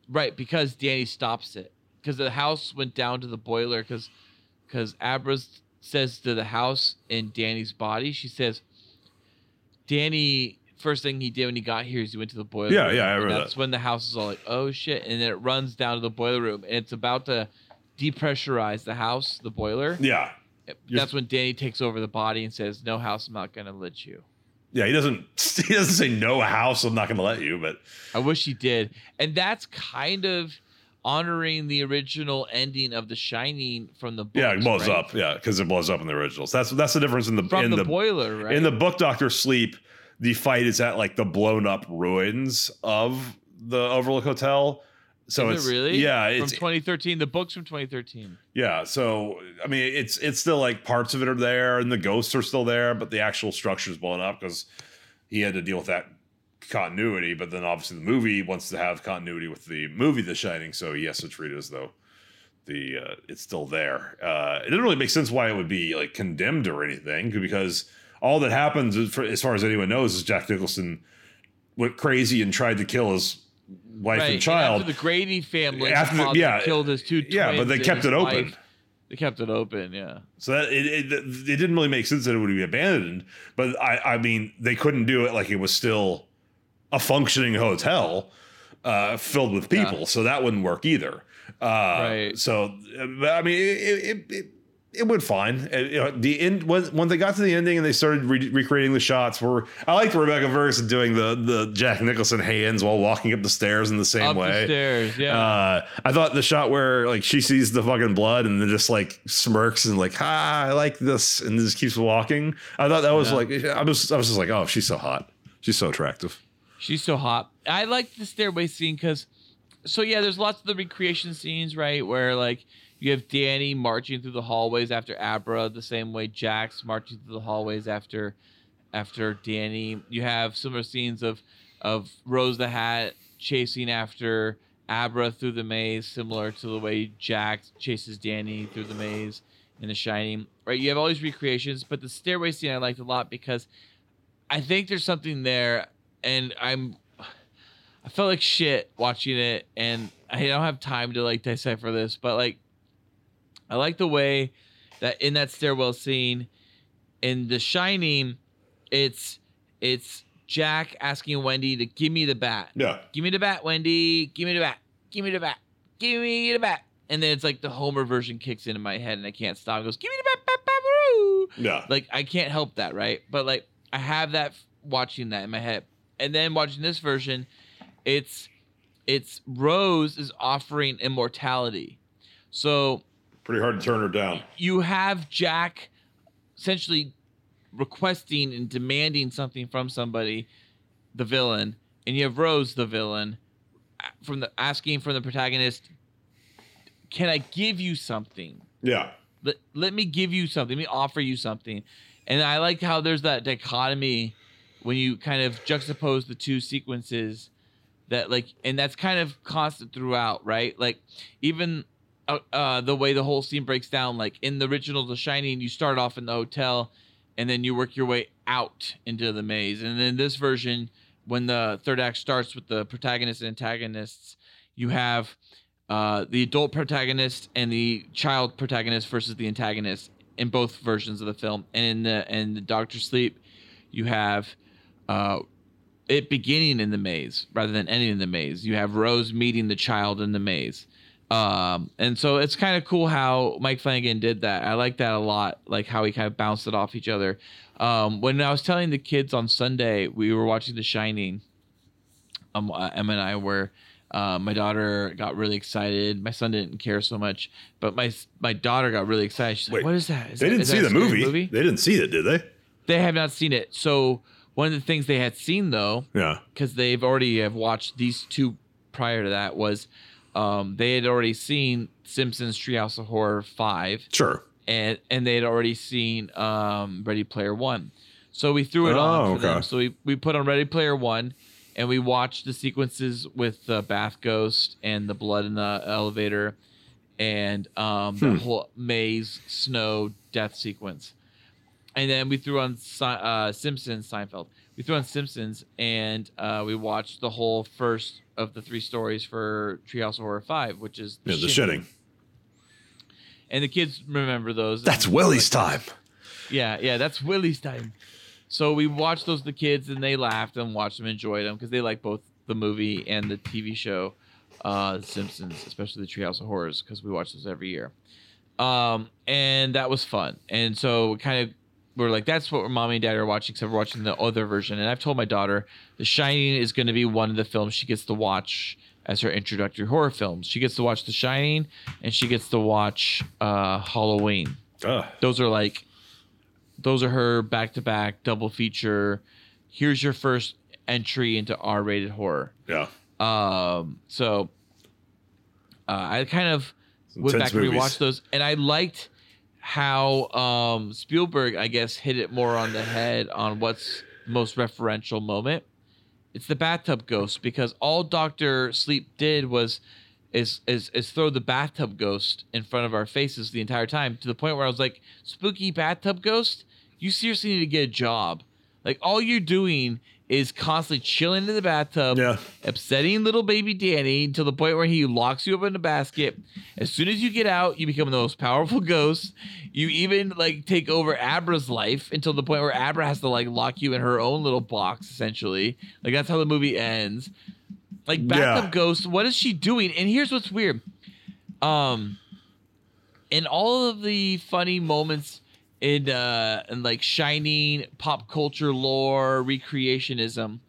Right, because Danny stops it. Because the house went down to the boiler. Because because Abra says to the house in Danny's body, she says, Danny, first thing he did when he got here is he went to the boiler. Yeah, room, yeah, I remember That's that. when the house is all like, oh shit. And then it runs down to the boiler room and it's about to depressurize the house, the boiler. Yeah. That's when Danny takes over the body and says, no house, I'm not going to let you. Yeah, he doesn't he doesn't say no house, I'm not gonna let you, but I wish he did. And that's kind of honoring the original ending of The Shining from the book. yeah, it blows up. Yeah, because it blows up in the originals. That's that's the difference in the From in the, the, boiler, right? in the book Doctor Sleep, the fight is at like the blown up ruins of the Overlook Hotel. So Is it's it really? yeah, From it's 2013. The book's from 2013. yeah. So I mean, it's it's still like parts of it are there, and the ghosts are still there, but the actual structure is blown up because he had to deal with that continuity. But then obviously the movie wants to have continuity with the movie The Shining, so he has to treat it as though the uh, it's still there. Uh, it doesn't really make sense why it would be like condemned or anything because all that happens, is, for, as far as anyone knows, is Jack Nicholson went crazy and tried to kill his wife right. and child. after the Grady family, After yeah. killed his two. Yeah, but they kept it open. wife. They kept it open. Yeah. So that it, it it didn't really make sense that it would be abandoned. But I I mean they couldn't do it like it was still a functioning hotel uh, filled with people. Yeah. So that wouldn't work either. Uh, Right. So uh, but, I mean it it, it, it went fine. Uh, you know, the end when when they got to the ending and they started re- recreating the shots where I liked Rebecca Ferguson doing the the Jack Nicholson hands while walking up the stairs in the same Up way. the stairs. Yeah. Uh, I thought the shot where like she sees the fucking blood and then just like smirks and like, ah, I like this, and just keeps walking. I thought that was Yeah. like, I was, I was just like, oh, she's so hot, she's so attractive. She's so hot. I like the stairway scene because, so yeah, there's lots of the recreation scenes, right? Where like you have Danny marching through the hallways after Abra, the same way Jack's marching through the hallways after after Danny. You have similar scenes of of Rose the Hat chasing after Abra through the maze, similar to the way Jack chases Danny through the maze in The Shining. Right? You have all these recreations, but the stairway scene I liked a lot because I think there's something there, and I'm I felt like shit watching it, and I don't have time to like decipher this, but like I like the way that in that stairwell scene in The Shining, it's it's Jack asking Wendy to give me the bat. Yeah, Give me the bat, Wendy. Give me the bat. Give me the bat. Give me the bat. And then it's like the Homer version kicks into my head and I can't stop. It goes, give me the bat, bat, bat, woo. yeah, Like I can't help that, right? But like I have that watching that in my head, and then watching this version, it's it's Rose is offering immortality. So pretty hard to turn her down. you have Jack essentially requesting and demanding something from somebody, the villain, and you have Rose, the villain, from the asking from the protagonist, "Can I give you something? Yeah, Let, let me give you something. Let me offer you something." And I like how there's that dichotomy when you kind of juxtapose the two sequences that like and that's kind of constant throughout right like even uh, the way the whole scene breaks down like in the original the shining you start off in the hotel and then you work your way out into the maze and then this version when the third act starts with the protagonists and antagonists you have uh the adult protagonist and the child protagonist versus the antagonist in both versions of the film and in the and the doctor sleep you have uh it beginning in the maze rather than ending in the maze. You have Rose meeting the child in the maze. Um, and so it's kind of cool how Mike Flanagan did that. I like that a lot, like how he kind of bounced it off each other. Um, when I was telling the kids on Sunday, we were watching The Shining. Um, uh, Emma and I were. Uh, my daughter got really excited. My son didn't care so much, but my my daughter got really excited. She's like, Wait, "What is that?" Is they that- didn't see the scary movie. They didn't see it, did they? They have not seen it. So one of the things they had seen though, Yeah, because they've already have watched these two prior to that was um, they had already seen Simpsons Treehouse of Horror five sure. and and they had already seen um, Ready Player One, so we threw it Oh, on for them. So we we put on Ready Player One, and we watched the sequences with the bath ghost and the blood in the elevator, and um, Hmm. the whole maze snow death sequence. And then we threw on uh, Simpsons, Seinfeld. We threw on Simpsons, and uh, we watched the whole first of the three stories for Treehouse of Horror Five, which is Yeah, the shitting. And the kids remember those. That's Willie's time. yeah, yeah, that's Willie's time. So we watched those the kids, and they laughed and watched them, enjoyed them because they like both the movie and the TV show, uh, Simpsons, especially the Treehouse of Horrors, because we watch those every year. Um, and that was fun. And so we kind of we're like, that's what mommy and dad are watching, except we're watching the other version. And I've told my daughter, The Shining is going to be one of the films she gets to watch as her introductory horror films. She gets to watch The Shining, and she gets to watch uh, Halloween Ugh. those are like those are her back to back double feature here's your first entry into r-rated horror Yeah. um so uh, i kind of went back and rewatched those and i liked how um spielberg i guess hit it more on the head on what's most referential moment it's the bathtub ghost because all dr sleep did was is is is throw the bathtub ghost in front of our faces the entire time to the point where I was like, spooky bathtub ghost, you seriously need to get a job. Like all you're doing is constantly chilling in the bathtub, Yeah. upsetting little baby Danny to the point where he locks you up in a basket. As soon as you get out, you become the most powerful ghost. You even like take over Abra's life until the point where Abra has to like lock you in her own little box, essentially. Like that's how the movie ends. Like bathtub Yeah. ghost, what is she doing? And here's what's weird. Um in all of the funny moments in uh in like shining pop culture lore recreationism,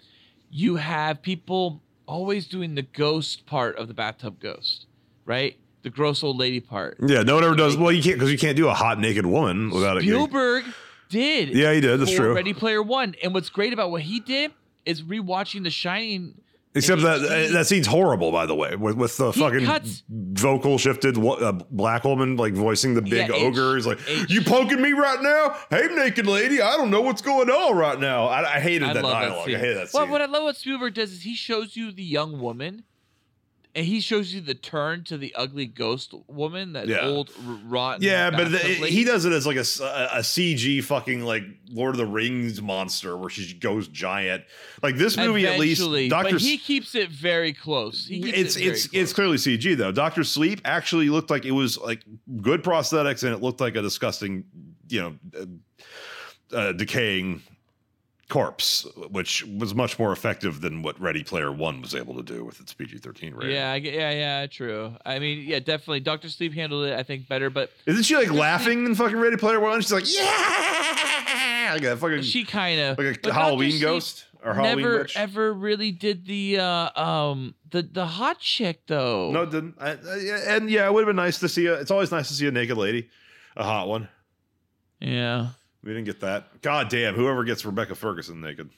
you have people always doing the ghost part of the bathtub ghost, right? The gross old lady part. Yeah. No one ever does. Well, you can't because you can't do a hot naked woman without it. getting- Spielberg did. Yeah, he did. That's true. Ready Player One. And what's great about what he did is rewatching The Shining. Except that he- uh, that scene's horrible, by the way, with with the fucking cuts- vocal shifted uh, black woman like voicing the big Yeah, ogre. He's like, H- "You poking me right now? Hey, naked lady, I don't know what's going on right now." I, I hated I that dialogue. that I hated that Well, scene. what I love what Spielberg does is he shows you the young woman, and he shows you the turn to the ugly ghost woman, that Yeah. old rotten. yeah, but the, he does it as like a a CG fucking like Lord of the Rings monster where she goes giant. Like this movie, at least, Doctor. But he keeps it very close. It's it very it's close. it's clearly CG though. Doctor Sleep actually looked like it was like good prosthetics, and it looked like a disgusting, you know, uh, uh, decaying corpse, which was much more effective than what Ready Player One was able to do with its PG thirteen rating. Yeah, I yeah, yeah, true. I mean, yeah, definitely. Doctor Sleep handled it, I think, better. But Isn't she like laughing in fucking Ready Player One? She's like, yeah, like a fucking she kind of like a Halloween ghost or Halloween never witch. ever really did the uh um the the hot chick though. No, it didn't. I, I, and yeah, it would have been nice to see a. It's always nice to see a naked lady, a hot one. Yeah. We didn't get that. God damn, whoever gets Rebecca Ferguson naked.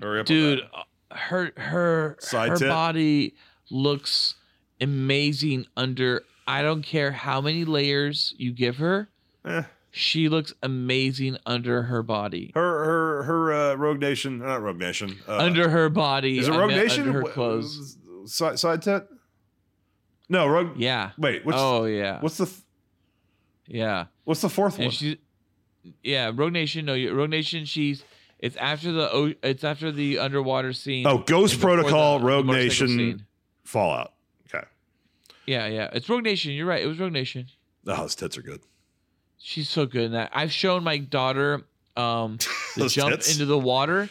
Hurry up. dude uh, her her Side her tit? body looks amazing under i don't care how many layers you give her Eh, she looks amazing under her body her her her uh, Rogue Nation, not Rogue Nation. Uh, under her body is it I Rogue Nation? under her clothes Side, side tit? No, Rogue. yeah Wait, what's oh yeah what's the th- yeah what's the fourth one? and she yeah rogue nation no rogue nation she's it's after the it's after the underwater scene Oh, Ghost Protocol, the- the Rogue motorcycle Nation, scene. Fallout. Okay. yeah yeah it's rogue nation you're right it was rogue nation Oh, his tits are good. She's so good in that. I've shown my daughter um the jump tits? into the water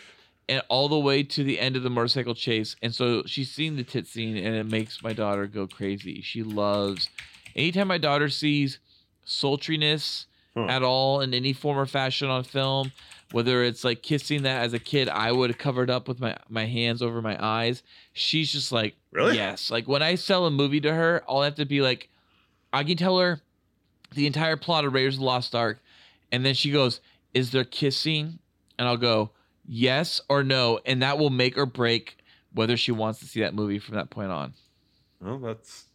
and all the way to the end of the motorcycle chase. And so she's seen the tit scene and it makes my daughter go crazy. She loves anytime my daughter sees sultriness Huh. at all in any form or fashion on film, whether it's like kissing that as a kid, I would have covered up with my, my hands over my eyes. She's just like, Really? Yes. Like when I sell a movie to her, I'll have to be like, I can tell her the entire plot of Raiders of the Lost Ark, and then she goes, "Is there kissing?" And I'll go, "Yes or no," and that will make or break whether she wants to see that movie from that point on. Well, that's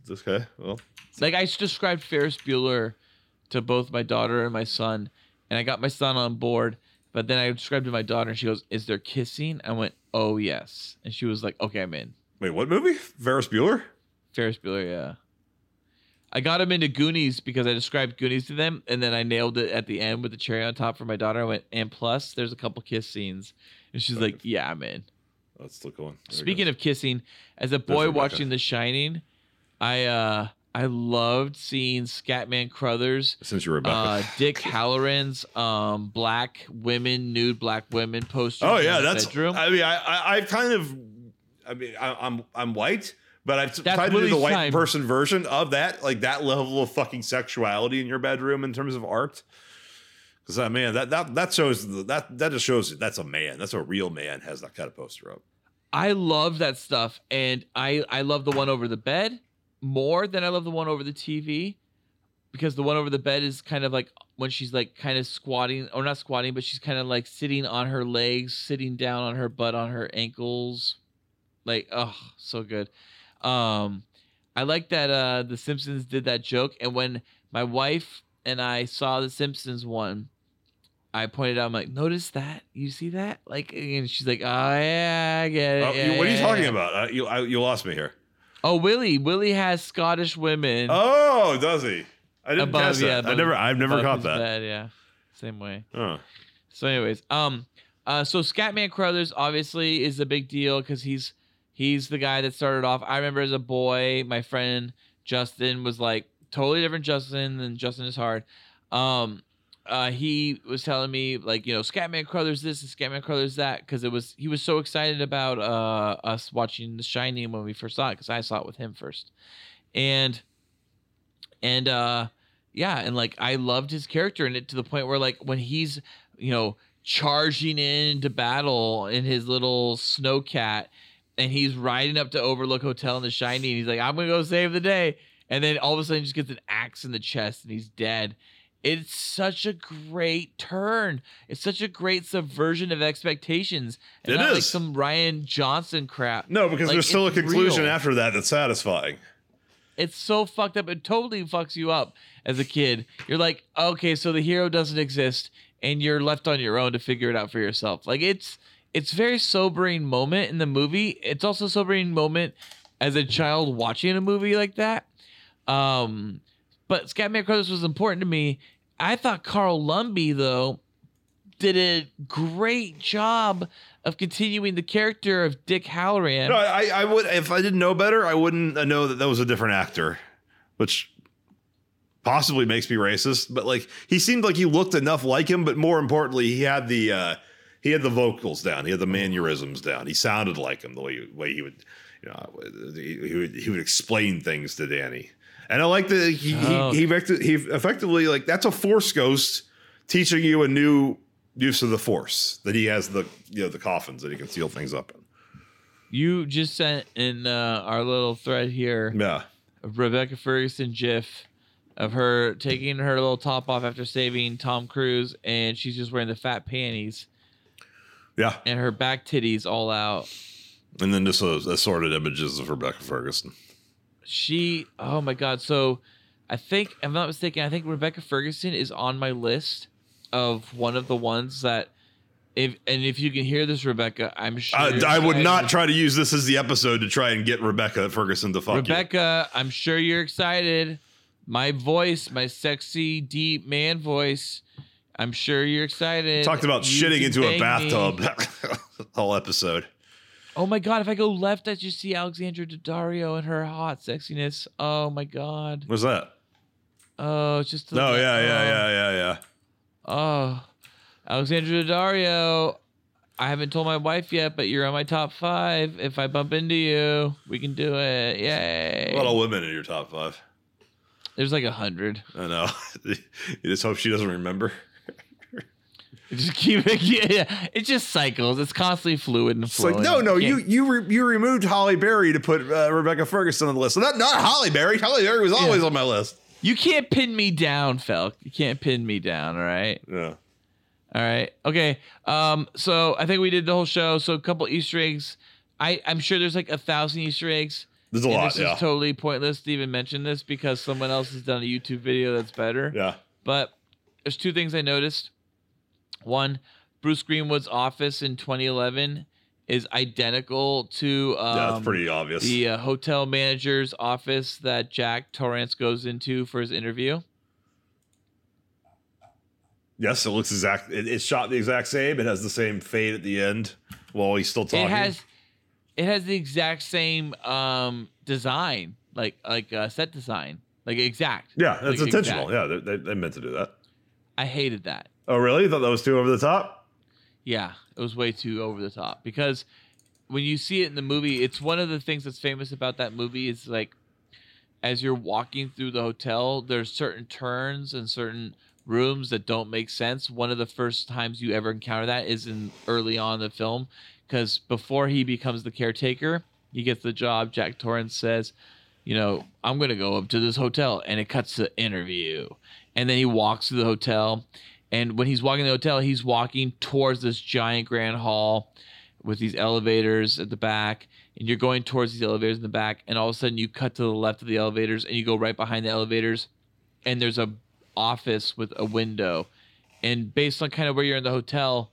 it's okay. Well, Like I described Ferris Bueller to both my daughter and my son, and I got my son on board. But then I described to my daughter, and she goes, "Is there kissing?" I went, "Oh yes," and she was like, "Okay, I'm in." wait, what movie? Ferris Bueller? Ferris Bueller, yeah. I got him into Goonies because I described Goonies to them, and then I nailed it at the end with the cherry on top for my daughter. I went, and plus, there's a couple kiss scenes, and she's like, "Yeah, I'm in." That's still going. There Speaking of kissing, as a boy watching The Shining, I uh I loved seeing Scatman Crothers, since you're Rebecca. uh, Dick Hallorann's um black women, nude black women posters. oh yeah, that's. bedroom. I mean, I, I I've kind of. I mean, I, I'm I'm white, but I've That's tried to do the white time. person version of that, like that level of fucking sexuality in your bedroom in terms of art. Because uh, man, that that that shows that that just shows that's a man. That's a real man has that kind of poster up. I love that stuff, and I I love the one over the bed more than I love the one over the TV, because the one over the bed is kind of like when she's like kind of squatting or not squatting, but she's kind of like sitting on her legs, sitting down on her butt, on her ankles, like oh so good. Um, I like that uh the Simpsons did that joke, and when my wife and I saw the Simpsons one. I pointed out, I'm like, notice that? You see that? Like, and she's like, oh yeah, I get it. Oh, yeah, what are you yeah, talking yeah." about? Uh, you I, you lost me here. Oh, Willie. Willie has Scottish women. Oh, does he? I didn't above, catch that. yeah, I never. I've never caught that. bed, yeah, same way. Oh. So, anyways, um, uh, so Scatman Crothers obviously is a big deal because he's he's the guy that started off. I remember as a boy, my friend Justin was like totally different Justin than Justin is hard. Um, uh, he was telling me like you know Scatman Crothers this and Scatman Crothers that because it was he was so excited about uh us watching The Shining when we first saw it because I saw it with him first, and and uh yeah and like i loved his character in it to the point where like when he's you know charging into battle in his little snowcat and he's riding up to overlook hotel in the shining he's like i'm gonna go save the day. And then all of a sudden he just gets an axe in the chest and he's dead it's such a great turn it's such a great subversion of expectations and It not like some Rian Johnson crap No, because Like, there's still a conclusion real. after that that's satisfying. it's so fucked up. It totally fucks you up as a kid. You're like, okay, so the hero doesn't exist, and you're left on your own to figure it out for yourself. Like it's it's very sobering moment in the movie. It's also a sobering moment as a child watching a movie like that. Um, but Scatman Crothers was important to me. I thought Carl Lumbly though did a great job of continuing the character of Dick Hallorann. No, I, I would if I didn't know better, I wouldn't know that that was a different actor, which possibly makes me racist. But like, he seemed like he looked enough like him, but more importantly, he had the uh, he had the vocals down, he had the mannerisms down. He sounded like him the way way he would, you know, he, he would he would explain things to Danny. And I like that he Oh. he he, he effectively like that's a force ghost teaching you a new use of the force that he has the you know the coffins that he can seal things up in. You just sent in uh, our little thread here Yeah. Rebecca Ferguson gif of her taking her little top off after saving Tom Cruise, and she's just wearing the fat panties Yeah. and her back titties all out. And then just assorted images of Rebecca Ferguson. She, oh my god! So, I think, if I'm not mistaken, I think Rebecca Ferguson is on my list of one of the ones that, if and if you can hear this, Rebecca, I'm sure I, I would not try to use this as the episode to try and get Rebecca Ferguson to fuck Rebecca, I'm sure you're excited. My voice, my sexy, deep man voice. I'm sure you're excited. you. Talked about You shitting into a bathtub. Whole episode. Oh my god! If I go left, I just see Alexandra Daddario and her hot sexiness. Oh my god! What's that? Oh, it's just. No, yeah, yeah, oh, yeah, yeah, yeah. Oh, Alexandra Daddario. I haven't told my wife yet, but you're on my top five. If I bump into you, we can do it. Yay! A lot of women in your top five. There's like a hundred. I know. you just hope she doesn't remember. Just keep it. Yeah, it just cycles. It's constantly fluid and It's like, flowing. no, no, you you re- you removed Halle Berry to put uh, Rebecca Ferguson on the list. So not not Halle Berry. Halle Berry was always on my list. You can't pin me down, Felk. You can't pin me down. All right. Yeah. All right. Okay. Um. So I think we did the whole show. So a couple Easter eggs. I I'm sure there's like a thousand Easter eggs. There's a and lot. this Yeah. is totally pointless to even mention this because someone else has done a YouTube video that's better. yeah. But there's two things I noticed. One, Bruce Greenwood's office in 2011 is identical to um, yeah, it's pretty obvious. the uh, hotel manager's office that Jack Torrance goes into for his interview. yes, it looks exact. It, it's shot the exact same. It has the same fade at the end while he's still talking. It has it has the exact same um design, like like uh, set design, like exact. yeah, that's like intentional. exact. Yeah, they, they, they meant to do that. I hated that. Oh, really? You thought that was too over the top? Yeah, it was way too over the top because when you see it in the movie, it's one of the things that's famous about that movie is like as you're walking through the hotel, there's certain turns and certain rooms that don't make sense. One of the first times you ever encounter that is in early on the film because before he becomes the caretaker, he gets the job. Jack Torrance says, you know, I'm going to go up to this hotel and it cuts to interview. And then he walks to the hotel. And when he's walking the hotel, he's walking towards this giant grand hall with these elevators at the back. And you're going towards these elevators in the back. And all of a sudden, you cut to the left of the elevators and you go right behind the elevators. And there's a office with a window. And based on kind of where you're in the hotel,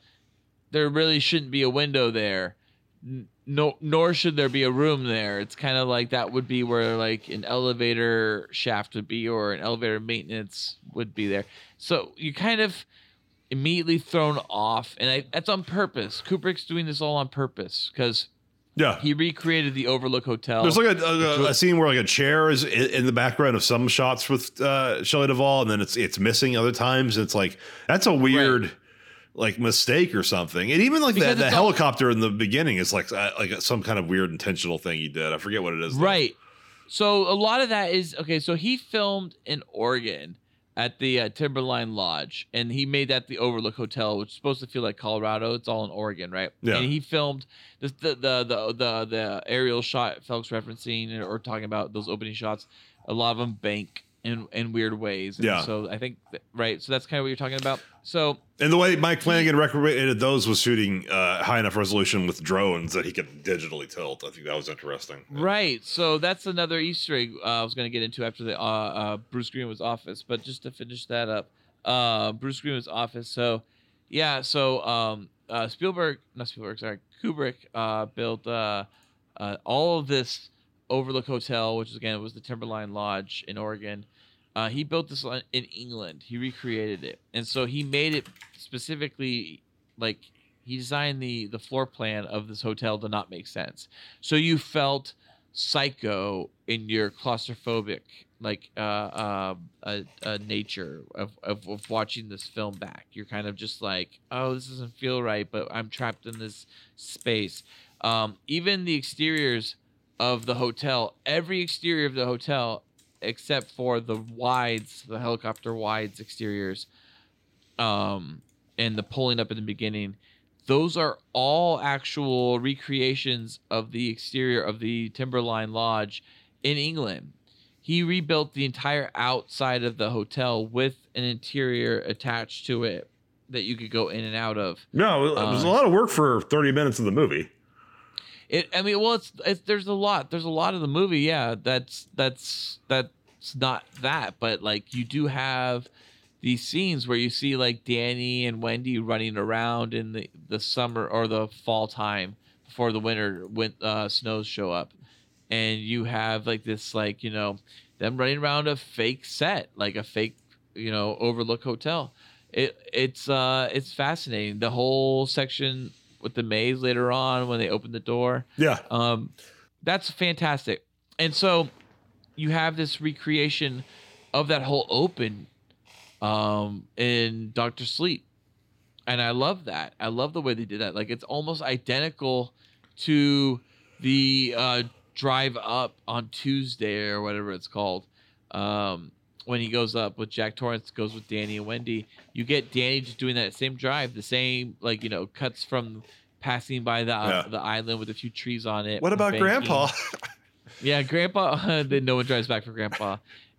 there really shouldn't be a window there. No, nor should there be a room there. It's kind of like that would be where like an elevator shaft would be, or an elevator maintenance would be there. So you're kind of immediately thrown off, and I, that's on purpose. Kubrick's doing this all on purpose because Yeah. he recreated the Overlook Hotel. There's like a, a, a scene where like a chair is in, in the background of some shots with uh, Shelley Duvall, and then it's it's missing other times. It's like that's a weird like mistake or something. And even like the, Because the it's all- helicopter in the beginning is like uh, like some kind of weird intentional thing he did. I forget what it is. though. Right. So a lot of that is okay. So he filmed in Oregon at the uh, Timberline Lodge, and he made that the Overlook Hotel, which is supposed to feel like Colorado. It's all in Oregon, right? Yeah. And he filmed the the the the the, the aerial shot Felix referencing or talking about those opening shots. A lot of them bank in in weird ways. And Yeah. So I think that- right. So that's kind of what you're talking about. So And the way Mike Flanagan recreated those was shooting uh, high enough resolution with drones that he could digitally tilt. I think that was interesting. Right. So that's another Easter egg uh, I was going to get into after the uh, uh, Bruce Greenwood's office. But just to finish that up, uh, Bruce Greenwood's office. So, yeah. So um, uh, Spielberg, not Spielberg, sorry, Kubrick uh, built uh, uh, all of this Overlook Hotel, which is again was the Timberline Lodge in Oregon. Uh, he built this in England. He recreated it, and so he made it specifically like he designed the the floor plan of this hotel to not make sense. So you felt psycho in your claustrophobic like uh, uh, uh, uh nature of, of of watching this film back. You're kind of just like, oh, this doesn't feel right, but I'm trapped in this space. Um, even the exteriors of the hotel, every exterior of the hotel, except for the wides, the helicopter wides exteriors, um, and the pulling up in the beginning, those are all actual recreations of the exterior of the Timberline Lodge in England. He rebuilt the entire outside of the hotel with an interior attached to it that you could go in and out of. No, it was a Uh, lot of work for 30 minutes of the movie. It. I mean, well, it's, it's there's a lot. There's a lot of the movie. Yeah, that's that's that's not that, but like you do have these scenes where you see like Danny and Wendy running around in the the summer or the fall time before the winter when uh, snows show up, and you have like this like you know them running around a fake set like a fake you know Overlook Hotel. It it's uh it's fascinating. The whole section with the maze later on when they open the door. Yeah. Um, that's fantastic. And so you have this recreation of that whole open um, in Doctor Sleep. And I love that. I love the way they did that. Like it's almost identical to the uh, drive up on Tuesday or whatever it's called. Um, when he goes up with Jack Torrance goes with Danny and Wendy, you get Danny just doing that same drive, the same like you know cuts from passing by the uh, Yeah. the island with a few trees on it. What about banking. Grandpa? Yeah, Grandpa. then no one drives back for Grandpa,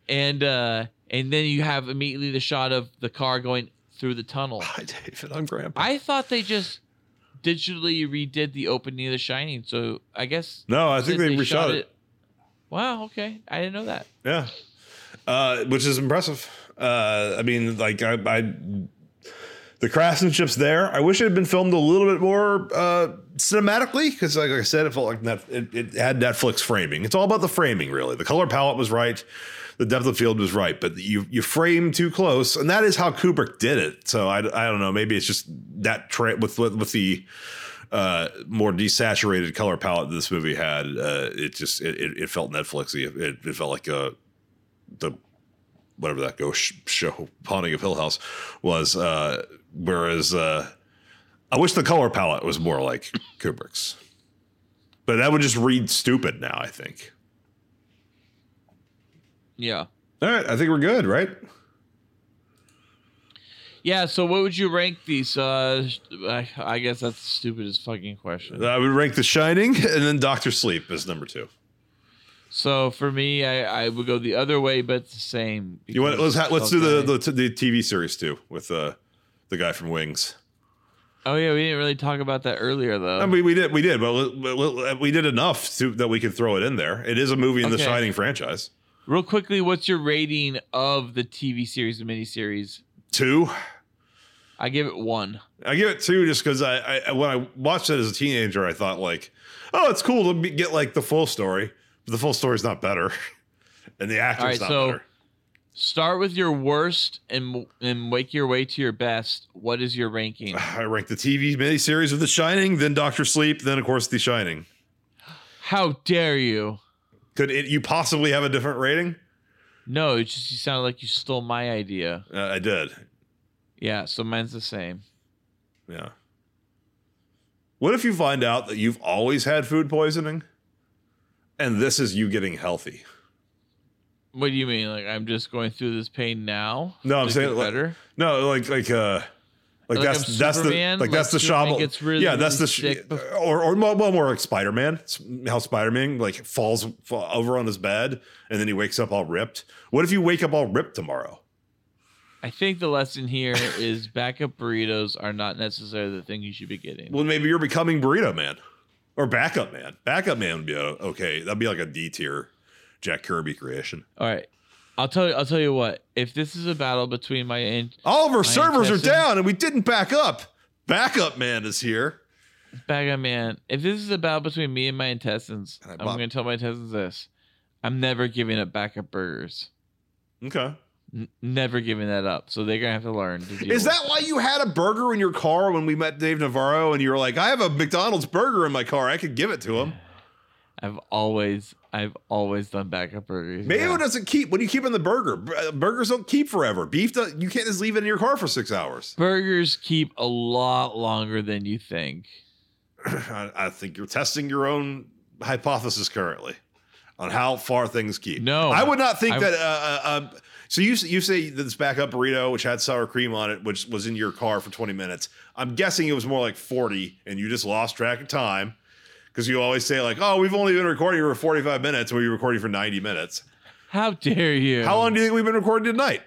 and uh, and then you have immediately the shot of the car going through the tunnel. Hi, David. I'm Grandpa. I thought they just digitally redid the opening of The Shining, so I guess no, I think since they, reshot shot it. Wow. Okay, I didn't know that. Yeah. Uh, which is impressive. Uh, I mean, like I, I the craftsmanship's there. I wish it had been filmed a little bit more uh, cinematically because, like I said, it felt like it, it had Netflix framing. It's all about the framing, really. The color palette was right, the depth of field was right, but you you frame too close, and that is how Kubrick did it. So I, I don't know. Maybe it's just that tra- with with, with the uh, more desaturated color palette this movie had. Uh, it just it, it, felt Netflixy. It, it felt like uh, the whatever that ghost show, Haunting of Hill House, was. Uh, whereas uh, I wish the color palette was more like Kubrick's, but that would just read stupid now. I think. Yeah. All right, I think we're good, right? Yeah. So what would you rank these? Uh, I, I guess that's the stupidest fucking question. I would rank The Shining and then Doctor Sleep as number two. So for me, I, I would go the other way, but it's the same. You want let's ha- let's do the, Okay. the the TV series too with uh, the guy from Wings. Oh yeah, we didn't really talk about that earlier though. I mean, we did, we did, but we- did enough to, that we could throw it in there. It is a movie in the Shining franchise. Real quickly, what's your rating of the TV series, the miniseries? Two, I give it one. I give it two just because I, I when I watched it as a teenager, I thought like, oh, it's cool to be, get like the full story, the full story's not better, and the actor's right, not so- better. Start with your worst and and make your way to your best. What is your ranking? I rank the TV miniseries of The Shining, then Doctor Sleep, then of course The Shining. How dare you? Could it, you possibly have a different rating? No, it just you sounded like you stole my idea. Uh, I did. Yeah, so mine's the same. Yeah. What if you find out that you've always had food poisoning and this is you getting healthy? What do you mean? Like I'm just going through this pain now? No, I'm saying like, better. no, like like uh like, Like that's I'm that's Superman, the like that's the gets really, yeah, that's really the sh- or or well, well, more like Spider Man. How Spider Man like falls fall over on his bed and then he wakes up all ripped. What if you wake up all ripped tomorrow? I think the lesson here is backup burritos are not necessarily the thing you should be getting. Well, maybe you're becoming Burrito Man or Backup Man. Backup Man would be uh, okay. That'd be like a D tier Jack Kirby creation. All right. I'll tell you I'll tell you what. If this is a battle between my in- All of our servers are down and we didn't back up. Backup Man is here. backup man, if this is a battle between me and my intestines, And I'm going to tell my intestines this. I'm never giving up backup burgers. Okay. N- never giving that up. So they're to have to learn to Is that why you had a burger in your car when we met Dave Navarro and you were like, I have a McDonald's burger in my car. I could give it to him. I've always I've always done backup burgers. Mayo yeah. doesn't keep. What do you keep in the burger? Uh, Burgers don't keep forever. Beef, does, you can't just leave it in your car for six hours. Burgers keep a lot longer than you think. I, I think you're testing your own hypothesis currently on how far things keep. No. I would not think I- that. Uh, uh, uh, so you you say that this backup burrito, which had sour cream on it, which was in your car for 20 minutes. I'm guessing it was more like 40, and you just lost track of time because you always say like, "Oh, we've only been recording for 45 minutes, we were recording for 90 minutes." How dare you? How long do you think we've been recording tonight?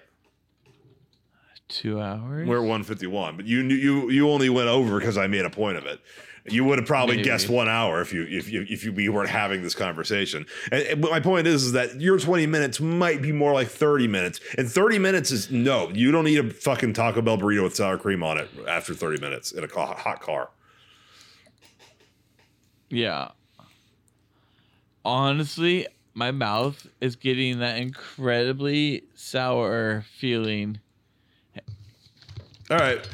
Two hours. We're at 151, but you you you only went over because I made a point of it. You would have probably Maybe. guessed one hour if you if you if you we weren't having this conversation. And, and- but my point is, is that your 20 minutes might be more like 30 minutes, and 30 minutes is no. You don't need a fucking Taco Bell burrito with sour cream on it after 30 minutes in a ca- hot car. Yeah. Honestly, my mouth is getting that incredibly sour feeling. All right.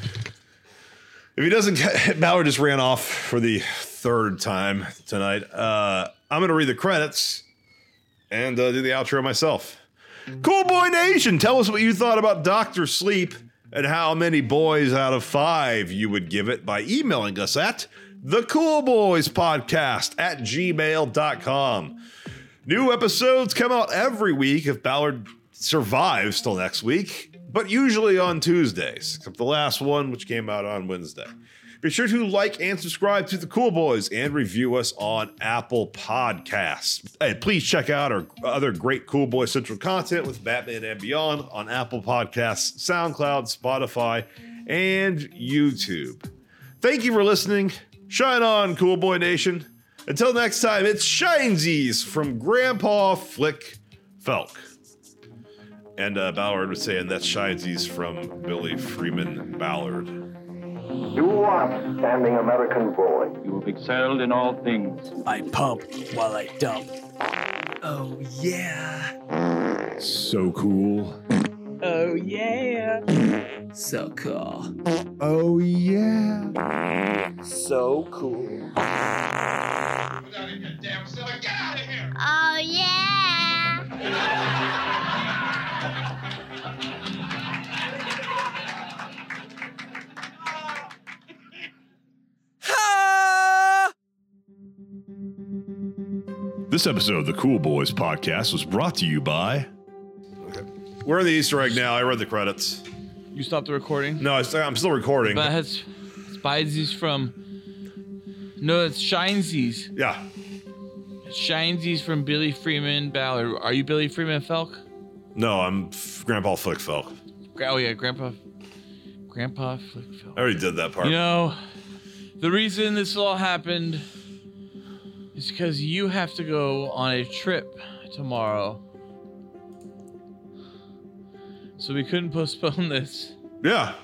If he doesn't get Bauer just ran off for the third time tonight. Uh, I'm gonna read the credits and uh, do the outro myself. Cool Boy Nation, tell us what you thought about Doctor Sleep and how many boys out of five you would give it by emailing us at the Cool Boys Podcast at gmail.com. New episodes come out every week if Ballard survives till next week, but usually on Tuesdays, except the last one, which came out on Wednesday. Be sure to like and subscribe to the Cool Boys and review us on Apple Podcasts. And please check out our other great Cool Boy Central content with Batman and Beyond on Apple Podcasts, SoundCloud, Spotify, and YouTube. Thank you for listening. Shine on, Cool Boy Nation. Until next time, it's Shinesies from Grandpa Flick Felk. And uh, Ballard was saying that's Shinesies from Billy Freeman Ballard. You upstanding American boy. You have excelled in all things. I pump while I dump. Oh yeah. So cool. Oh yeah. So cool. Oh yeah. So cool. Oh yeah. This episode of the Cool Boys podcast was brought to you by. Okay. We're in the Easter egg now. I read the credits. You stopped the recording. No, I st- I'm still recording. But it has Spidesies from. No, it's Shinesies. yeah. Shinesies from Billy Freeman Ballard. Are you Billy Freeman Felk? No, I'm f- Grandpa Flick Felk. Oh yeah, Grandpa. Grandpa Flick Felk. I already did that part. You know, the reason this all happened is because you have to go on a trip tomorrow. So we couldn't postpone this. Yeah.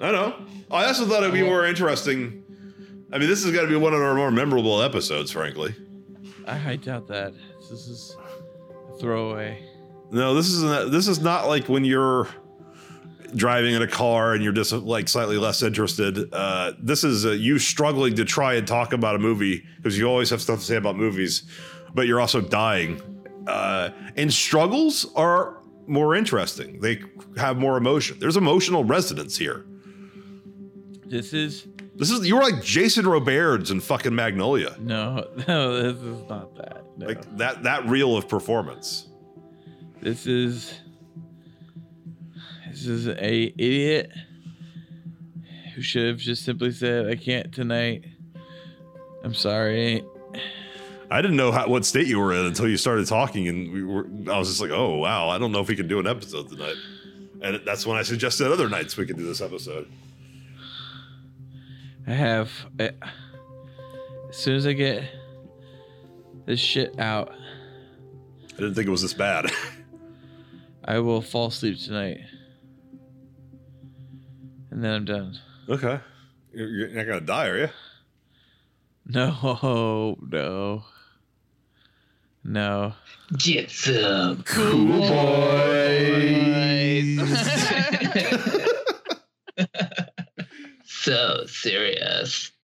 I know. I also thought it'd be more interesting. I mean, this has got to be one of our more memorable episodes, frankly. I, I doubt that. This is a throwaway. No, this is not, this is not like when you're driving in a car and you're just like slightly less interested. Uh, this is uh, you struggling to try and talk about a movie because you always have stuff to say about movies, but you're also dying. Uh, and struggles are more interesting. They have more emotion. There's emotional resonance here. This is This is you're like Jason Robards in fucking Magnolia. no, no. This is not that. No. Like that that reel of performance. This is this is a idiot who should have just simply said, "I can't tonight." I'm sorry. I didn't know how, what state you were in until you started talking, and we were. I was just like, "Oh wow, I don't know if we can do an episode tonight." And that's when I suggested other nights we could do this episode. I have. I, as soon as I get this shit out, I didn't think it was this bad. I will fall asleep tonight, and then I'm done. okay, you're, you're not gonna die, are you? No, no, no. Get some Cool boy. so serious.